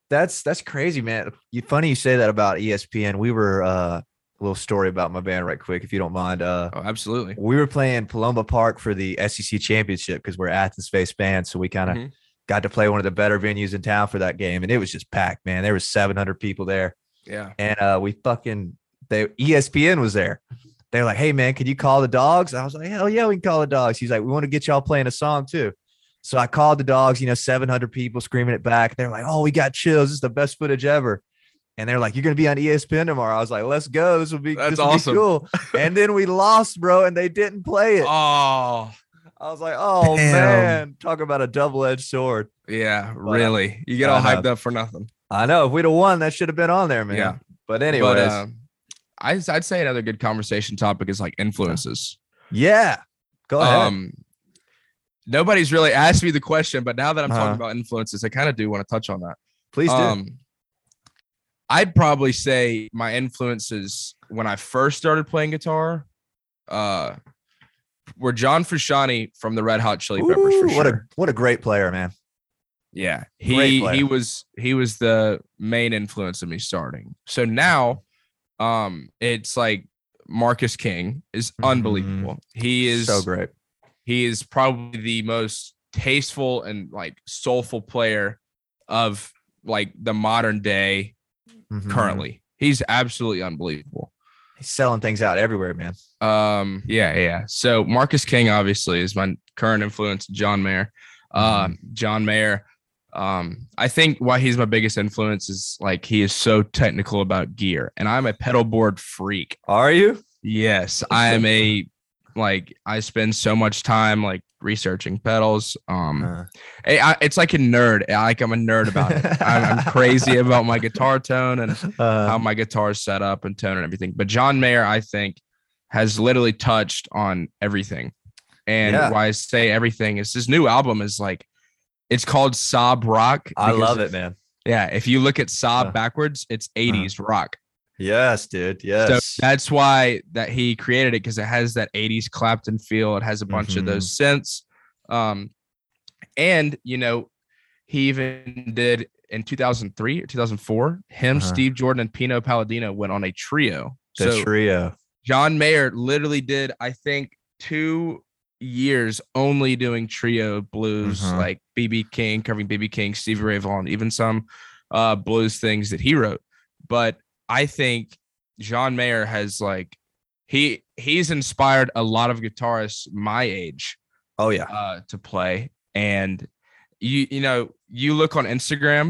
That's that's crazy, man. You funny you say that about ESPN. We were uh a little story about my band right quick, if you don't mind. Uh Oh, absolutely. we were playing Paloma Park for the SEC championship because we're Athens based band. So we kind of Mhm. Got to play one of the better venues in town for that game. And it was just packed, man. There was 700 people there. Yeah. and uh, we fucking they ESPN was there. They were like, "Hey man, can you call the dogs?" I was like, "Hell yeah, we can call the dogs." He's like, "We want to get y'all playing a song too." So I called the dogs. You know, seven hundred people screaming it back. They're like, "Oh, we got chills. This is the best footage ever." And they're like, "You're gonna be on ESPN tomorrow." I was like, "Let's go. This will be That's this will be awesome. cool." And then we lost, bro, and they didn't play it. Oh I was like, "Oh Damn. man, talk about a double edged sword." yeah, uh, really. You get all hyped up for nothing. I know if we'd have won, that should have been on there, man. Yeah. But anyways, But uh, I'd, I'd say another good conversation topic is like influences. yeah, go ahead. Um, nobody's really asked me the question, but now that I'm Uh-huh. talking about influences, I kind of do want to touch on that. Please do. Um, I'd probably say my influences when I first started playing guitar, uh, were John Frusciante from the Red Hot Chili Peppers for sure. What a what a great player, man. Yeah, he he was he was the main influence of me starting. So now, um, it's like Marcus King is Mhm. unbelievable. He is so great. he is probably the most tasteful and like soulful player of like the modern day Mhm. currently. He's absolutely unbelievable. He's selling things out everywhere, man. Um, yeah, yeah. So Marcus King obviously is my current influence. John Mayer, um, John Mayer. Um, I think why he's my biggest influence is like he is so technical about gear, and I'm a pedal board freak. Are you? Yes, I am a like I spend so much time like researching pedals. Um, Uh, I- I- it's like a nerd. I- Like I'm a nerd about it. I'm, I'm crazy about my guitar tone and uh, how my guitar is set up and tone and everything. But John Mayer, I think, has literally touched on everything. And Yeah. why I say everything is his new album is like, it's called Sob Rock. I love it, man. Yeah, if you look at Sob Uh, backwards, it's 80s rock. Yes, dude. Yes. So that's why that he created it because it has that 80s Clapton feel. It has a bunch of those synths. Um, and you know, he even did in 2003 or 2004, him, Uh-huh. Steve Jordan, and Pino Palladino went on a trio. the so trio. John Mayer literally did, I think, two years only doing trio blues, Mhm. like BB King, covering BB King, Stevie Ray Vaughan, even some uh, blues things that he wrote. But I think John Mayer has like he he's inspired a lot of guitarists my age Oh yeah. uh, to play. And you you know you look on Instagram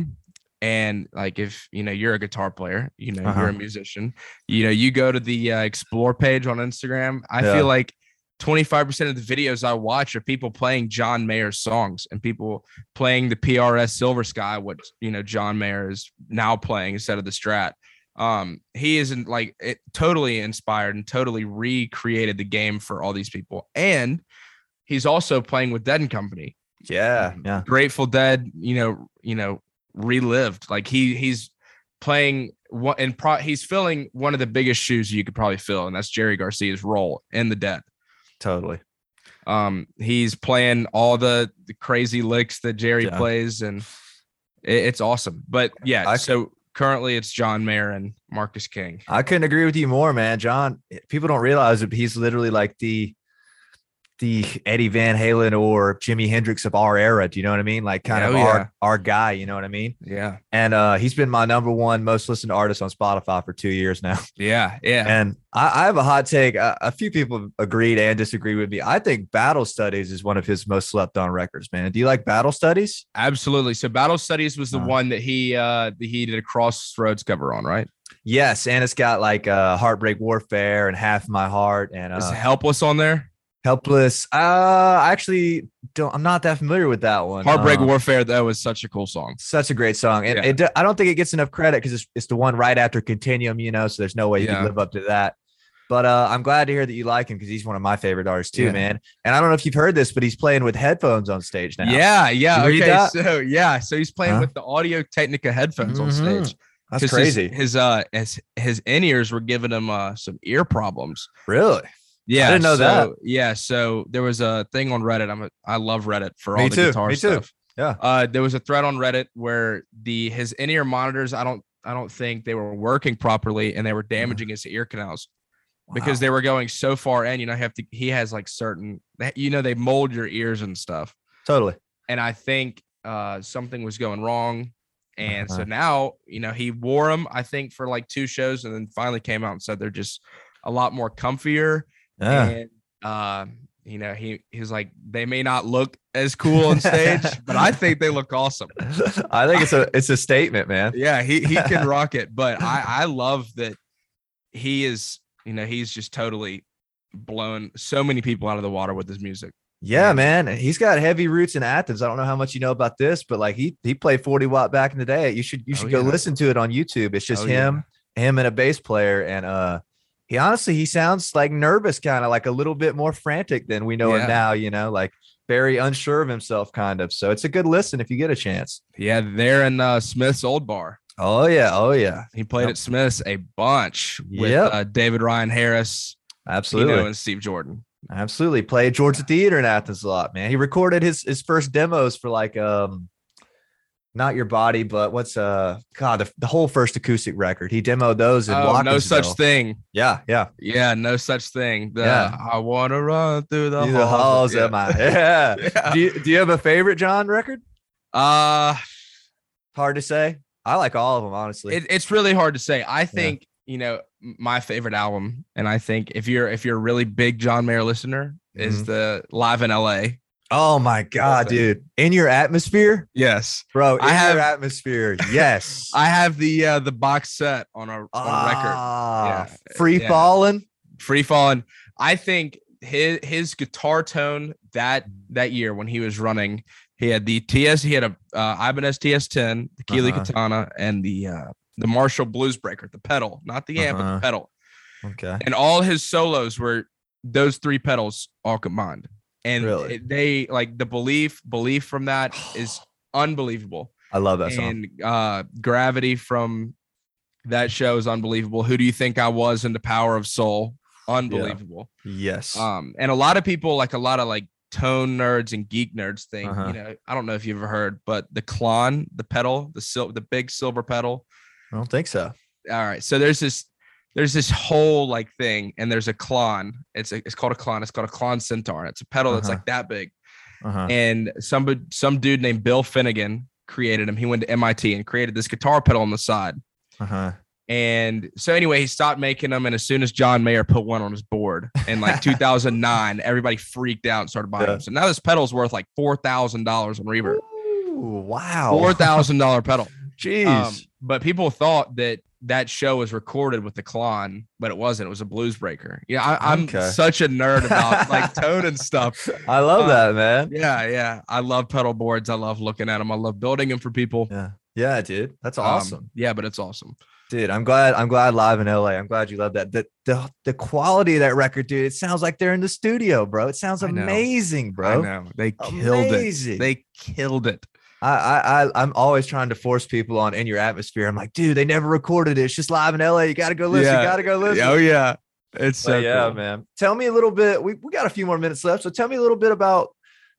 and like if you know you're a guitar player, you know Uh-huh. you're a musician, you know you go to the uh, explore page on Instagram. I Yeah. feel like 25% of the videos I watch are people playing John Mayer's songs and people playing the PRS Silver Sky, what you know John Mayer is now playing instead of the Strat. Um, he isn't like it totally inspired and totally recreated the game for all these people. And he's also playing with Dead and Company. Yeah. Yeah. Grateful Dead, you know, you know, relived. Like he he's playing what and pro- he's filling one of the biggest shoes you could probably fill, and that's Jerry Garcia's role in the Dead. Totally. Um, he's playing all the, the crazy licks that Jerry Yeah. plays, and it- it's awesome. But yeah, I- so currently it's John Mayer and Marcus King. I couldn't agree with you more, man. John, people don't realize but he's literally like the the Eddie Van Halen or Jimi Hendrix of our era. Do you know what I mean? Like kind of Oh, our our guy, you know what I mean? Yeah, And uh he's been my number one most listened artist on Spotify for two years now. yeah, yeah. And I, I have a hot take. A, a few people agreed and disagree with me. I think Battle Studies is one of his most slept on records, man. Do you like Battle Studies? Absolutely. So Battle Studies was the Uh. one that he uh that he did a Crossroads cover on, right? Yes, and it's got like uh Heartbreak Warfare and Half My Heart and Is uh, Helpless on there? Helpless. Uh I actually don't I'm not that familiar with that one. Heartbreak Uh, Warfare, that was such a cool song. Such a great song. And Yeah. it, I don't think it gets enough credit because it's, it's the one right after Continuum, you know, so there's no way you Yeah. can live up to that. But uh, I'm glad to hear that you like him because he's one of my favorite artists too, Yeah. man. And I don't know if you've heard this, but he's playing with headphones on stage now. Yeah, yeah. Okay. So yeah, so he's playing Huh? with the Audio Technica headphones on Mhm. stage. That's crazy. His, his uh his his in ears were giving him uh some ear problems. really? Yeah, I didn't know that. Yeah, so there was a thing on Reddit. I'm a, I love Reddit for Me all the too, guitar me too. stuff. Yeah. Uh, there was a thread on Reddit where the his in ear monitors. I don't I don't think they were working properly and they were damaging his ear canals because they were going so far in. You know, have to. He has like certain. You know, they mold your ears and stuff. totally. And I think uh something was going wrong. And so Uh-huh. now, you know, he wore them, I think, for like two shows, and then finally came out and said they're just a lot more comfier Yeah. and uh, you know, he he's like, they may not look as cool on stage, but I think they look awesome. I think it's a it's a statement, man. Yeah, he he can rock it. But I I love that he is, you know, he's just totally blown so many people out of the water with his music. Yeah, Yeah. man. He's got heavy roots in Athens. I don't know how much you know about this, but like he he played 40 watt back in the day. You should you Oh, should go yeah. listen to it on YouTube. It's just Oh, yeah. him, him and a bass player. And uh he honestly he sounds like nervous, kind of like a little bit more frantic than we know Yeah. him now, you know, like very unsure of himself, kind of. So it's a good listen if you get a chance. Yeah, they're in uh, Smith's Olde Bar. Oh yeah, oh yeah. He played Yep. at Smith's a bunch with Yep. uh, David Ryan Harris, Absolutely. and Steve Jordan. Absolutely. Played Georgia Theater in Athens a lot, man. He recorded his his first demos for like um not your body, but what's uh God, the, the whole first acoustic record. He demoed those in Oh, no such thing. Yeah, yeah. Yeah, no such thing. The, Yeah. I want to run through the, Through the halls yeah. of my yeah. Yeah. Do you do you have a favorite John record? Uh, Hard to say. I like all of them, honestly. it, it's really hard to say. I think you know my favorite album, and I think if you're if you're a really big John Mayer listener, is Mhm. the Live in L.A. oh my god, dude. In your atmosphere? Yes, Bro, in I have- your atmosphere. Yes. I have the uh, the box set on a, on record. Ah, Yeah, Free yeah. falling. Free falling. I think his his guitar tone that that year when he was running, he had the TS, he had a uh, Ibanez TS10, the Keeley Uh-huh. Katana, and the uh, the Marshall Bluesbreaker, the pedal, not the amp, but Uh-huh. the pedal. Okay. And all his solos were those three pedals all combined. And Really? they like the belief belief from that is unbelievable. I love that song. And uh, gravity from that show is unbelievable. Who do you think I was in the Power of Soul? Unbelievable. yes. Um, and a lot of people, like a lot of like tone nerds and geek nerds, think Uh-huh. you know. I don't know if you've ever heard, but the Klon, the pedal, the sil- the big silver pedal. I don't think so. All right, so there's this. There's this whole like thing, and there's a Klon. It's a, it's called a Klon. It's called a Klon Centaur. It's a pedal that's Uh-huh. like that big Uh-huh. and some some dude named Bill Finnegan created him. He went to MIT and created this guitar pedal on the side. Uh-huh. And so anyway, he stopped making them. And as soon as John Mayer put one on his board in like 2009, everybody freaked out and started buying Yeah. them. So now this pedal's worth like four thousand dollars on Reverb. Ooh, wow. Four thousand dollar pedal. Jeez. Um, but people thought that that show was recorded with the Klon, but it wasn't. It was a blues breaker. Yeah, I, I'm Okay. such a nerd about like tone and stuff. I love uh, that, man. Yeah, yeah. I love pedal boards. I love looking at them. I love building them for people. Yeah. Yeah, dude. That's Um, awesome. yeah, but it's awesome. dude. I'm glad. I'm glad live in LA. I'm glad you love that. The the the quality of that record, dude. It sounds like they're in the studio, bro. It sounds I amazing, I bro. know they killed Amazing. it. They killed it. I, I I I'm always trying to force people on in your atmosphere. I'm like, dude, they never recorded it. It's just live in LA. You gotta go listen. Yeah. You gotta go listen. Oh yeah, it's so But yeah, cool. man. Tell me a little bit. We, we got a few more minutes left. So tell me a little bit about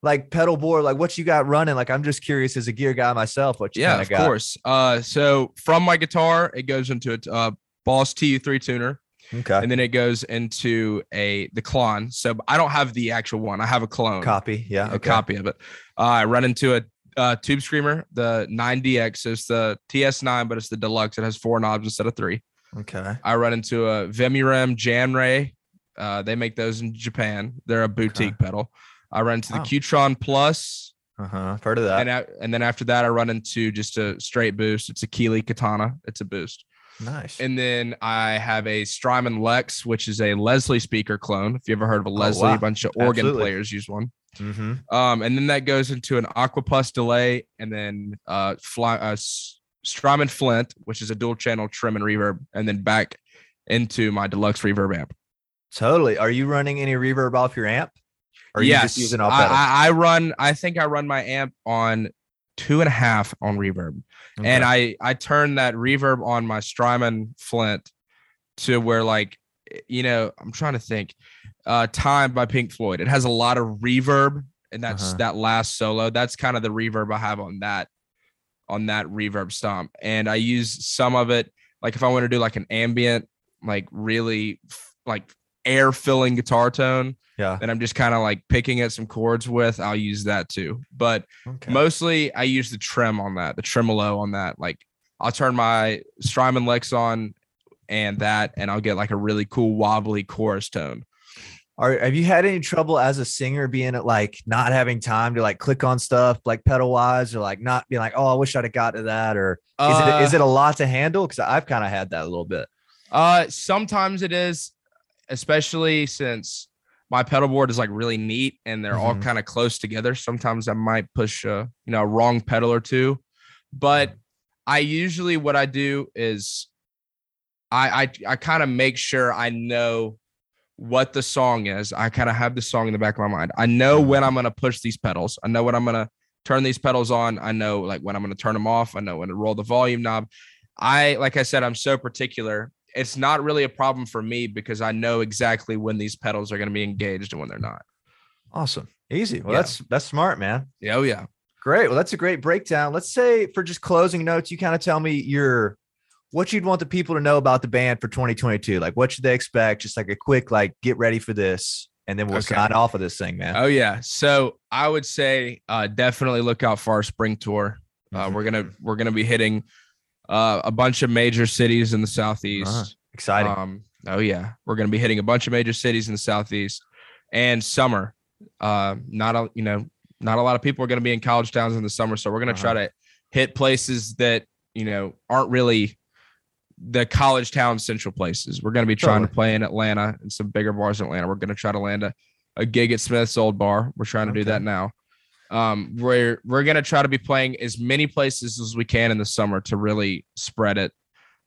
like pedal board, like what you got running. Like I'm just curious as a gear guy myself, what you Yeah, kinda got. course. Uh, so from my guitar, it goes into a uh, Boss TU3 tuner, Okay. and then it goes into a the Klon. So I don't have the actual one. I have a clone. Copy. Yeah. a okay. copy of it. Uh, I run into a uh, Tube Screamer, the 9DX. It's the TS9, but it's the deluxe. It has four knobs instead of three. Okay. I run into a Vemuram Jan Ray. Uh, they make those in Japan. They're a boutique pedal. I run into the Wow. Q-Tron Plus, Uh huh. Heard of that. and I, and then after that, I run into just a straight boost. It's a Keeley Katana. It's a boost. nice. And then I have a Strymon Lex, which is a Leslie speaker clone. If you ever heard of a Leslie, Oh, wow. a bunch of organ Absolutely. players use one. Mm-hmm. Um, and then that goes into an Aqua-Puss delay, and then uh, fly, uh, S- Strymon Flint, which is a dual channel trem and reverb, and then back into my deluxe reverb amp. Totally. Are you running any reverb off your amp? Or are you yes, just using all I. I, I run. I think I run my amp on two and a half on reverb, and I I turn that reverb on my Strymon Flint to where like you know I'm trying to think. Uh, Time by Pink Floyd. It has a lot of reverb, and that's Uh-huh. that last solo. That's kind of the reverb I have on that on that reverb stomp, and I use some of it. Like if I want to do like an ambient, like really like air filling guitar tone, yeah. that I'm just kind of like picking at some chords with, I'll use that too. But Okay. mostly I use the trem on that, the tremolo on that. Like I'll turn my Strymon Lex on and that, and I'll get like a really cool wobbly chorus tone. Are have you had any trouble as a singer being at like not having time to like click on stuff like pedal wise or like not being like, oh, I wish I'd have got to that? Or is it is Uh, it a lot to handle? Because I've kind of had that a little bit. Uh, sometimes it is, especially since my pedal board is like really neat and they're all Mhm. kind of close together. Sometimes I might push a you know a wrong pedal or two, but I usually what I do is I I, I kind of make sure I know what the song is. I kind of have the song in the back of my mind. I know when I'm gonna push these pedals. I know when I'm gonna turn these pedals on. I know like when I'm gonna turn them off. I know when to roll the volume knob. I like I said, I'm so particular. It's not really a problem for me because I know exactly when these pedals are going to be engaged and when they're not. Awesome. Easy. Well, Yeah. that's that's smart, man. Yeah, oh yeah. Great. Well, that's a great breakdown. Let's say for just closing notes, you kind of tell me your what you'd want the people to know about the band for 2022. Like what should they expect? Just like a quick like get ready for this, and then we'll Okay. sign off of this thing, man. Oh yeah. So I would say uh, definitely look out for our spring tour. Uh, Mhm. We're gonna we're gonna be hitting uh, a bunch of major cities in the southeast. Uh-huh. Exciting. Um, oh yeah, we're gonna be hitting a bunch of major cities in the southeast, and summer. Uh, not a you know not a lot of people are gonna be in college towns in the summer, so we're gonna try Uh-huh. to hit places that you know aren't really the college town central places. We're gonna be trying to play in Atlanta and some bigger bars in Atlanta. We're gonna try to land a a gig at Smith's Olde Bar. We're trying to do that now. Um, we're we're gonna try to be playing as many places as we can in the summer to really spread it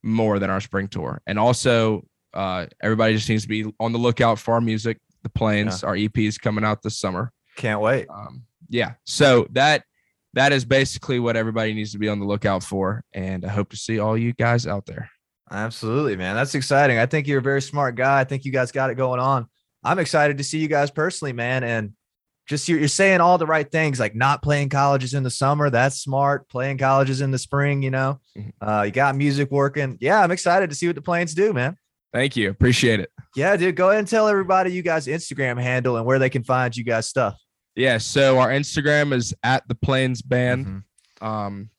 more than our spring tour. And also, uh, everybody just needs to be on the lookout for our music. The Plains, our EPs coming out this summer. Can't wait. Um, yeah. So that that is basically what everybody needs to be on the lookout for. And I hope to see all you guys out there. Absolutely, man. That's exciting. I think you're a very smart guy. I think you guys got it going on. I'm excited to see you guys personally, man. And just you're, you're saying all the right things, like not playing colleges in the summer. That's smart. Playing colleges in the spring, you know. Mhm. Uh, you got music working. Yeah, I'm excited to see what the Plains do, man. Thank you. Appreciate it. Yeah, dude. Go ahead and tell everybody you guys' Instagram handle and where they can find you guys' stuff. Yeah. So our Instagram is at the Plains Band. Mhm. Um,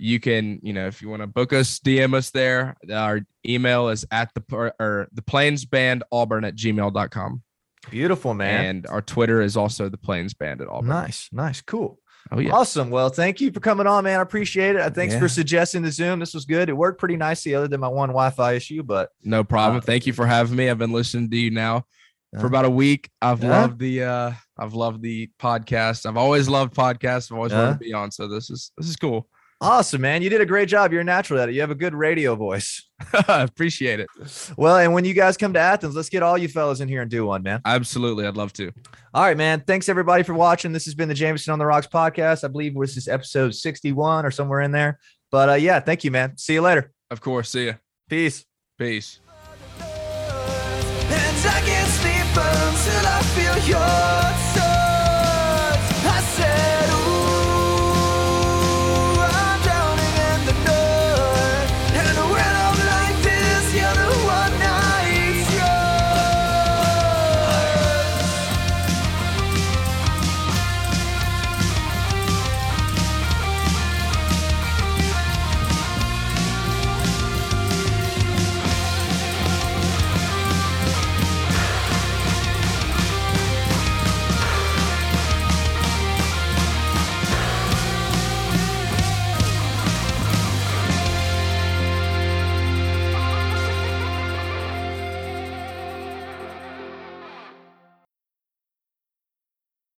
you can, you know, if you want to book us, DM us there. Our email is at the or, the Plains Band Auburn at gmail.com. Beautiful, man. And our Twitter is also the Plains Band at Auburn. nice, nice, cool. Oh yeah. Awesome. Well, thank you for coming on, man. I appreciate it. Uh, Thanks Yeah. for suggesting the Zoom. This was good. It worked pretty nicely, other than my one Wi-Fi issue. But No problem. Uh, Thank you for having me. I've been listening to you now for about a week. I've Yeah. loved the uh I've loved the podcast. I've always loved podcasts. I've always Yeah. wanted to be on. So this is this is cool. Awesome, man. You did a great job. You're a natural at it. You have a good radio voice. I appreciate it. Well, and when you guys come to Athens, let's get all you fellas in here and do one, man. Absolutely. I'd love to. All right, man. Thanks everybody for watching. This has been the Jameson on the Rocks podcast. I believe was this is episode 61 or somewhere in there. But uh, yeah, thank you, man. See you later. Of course. See you. Peace. Peace.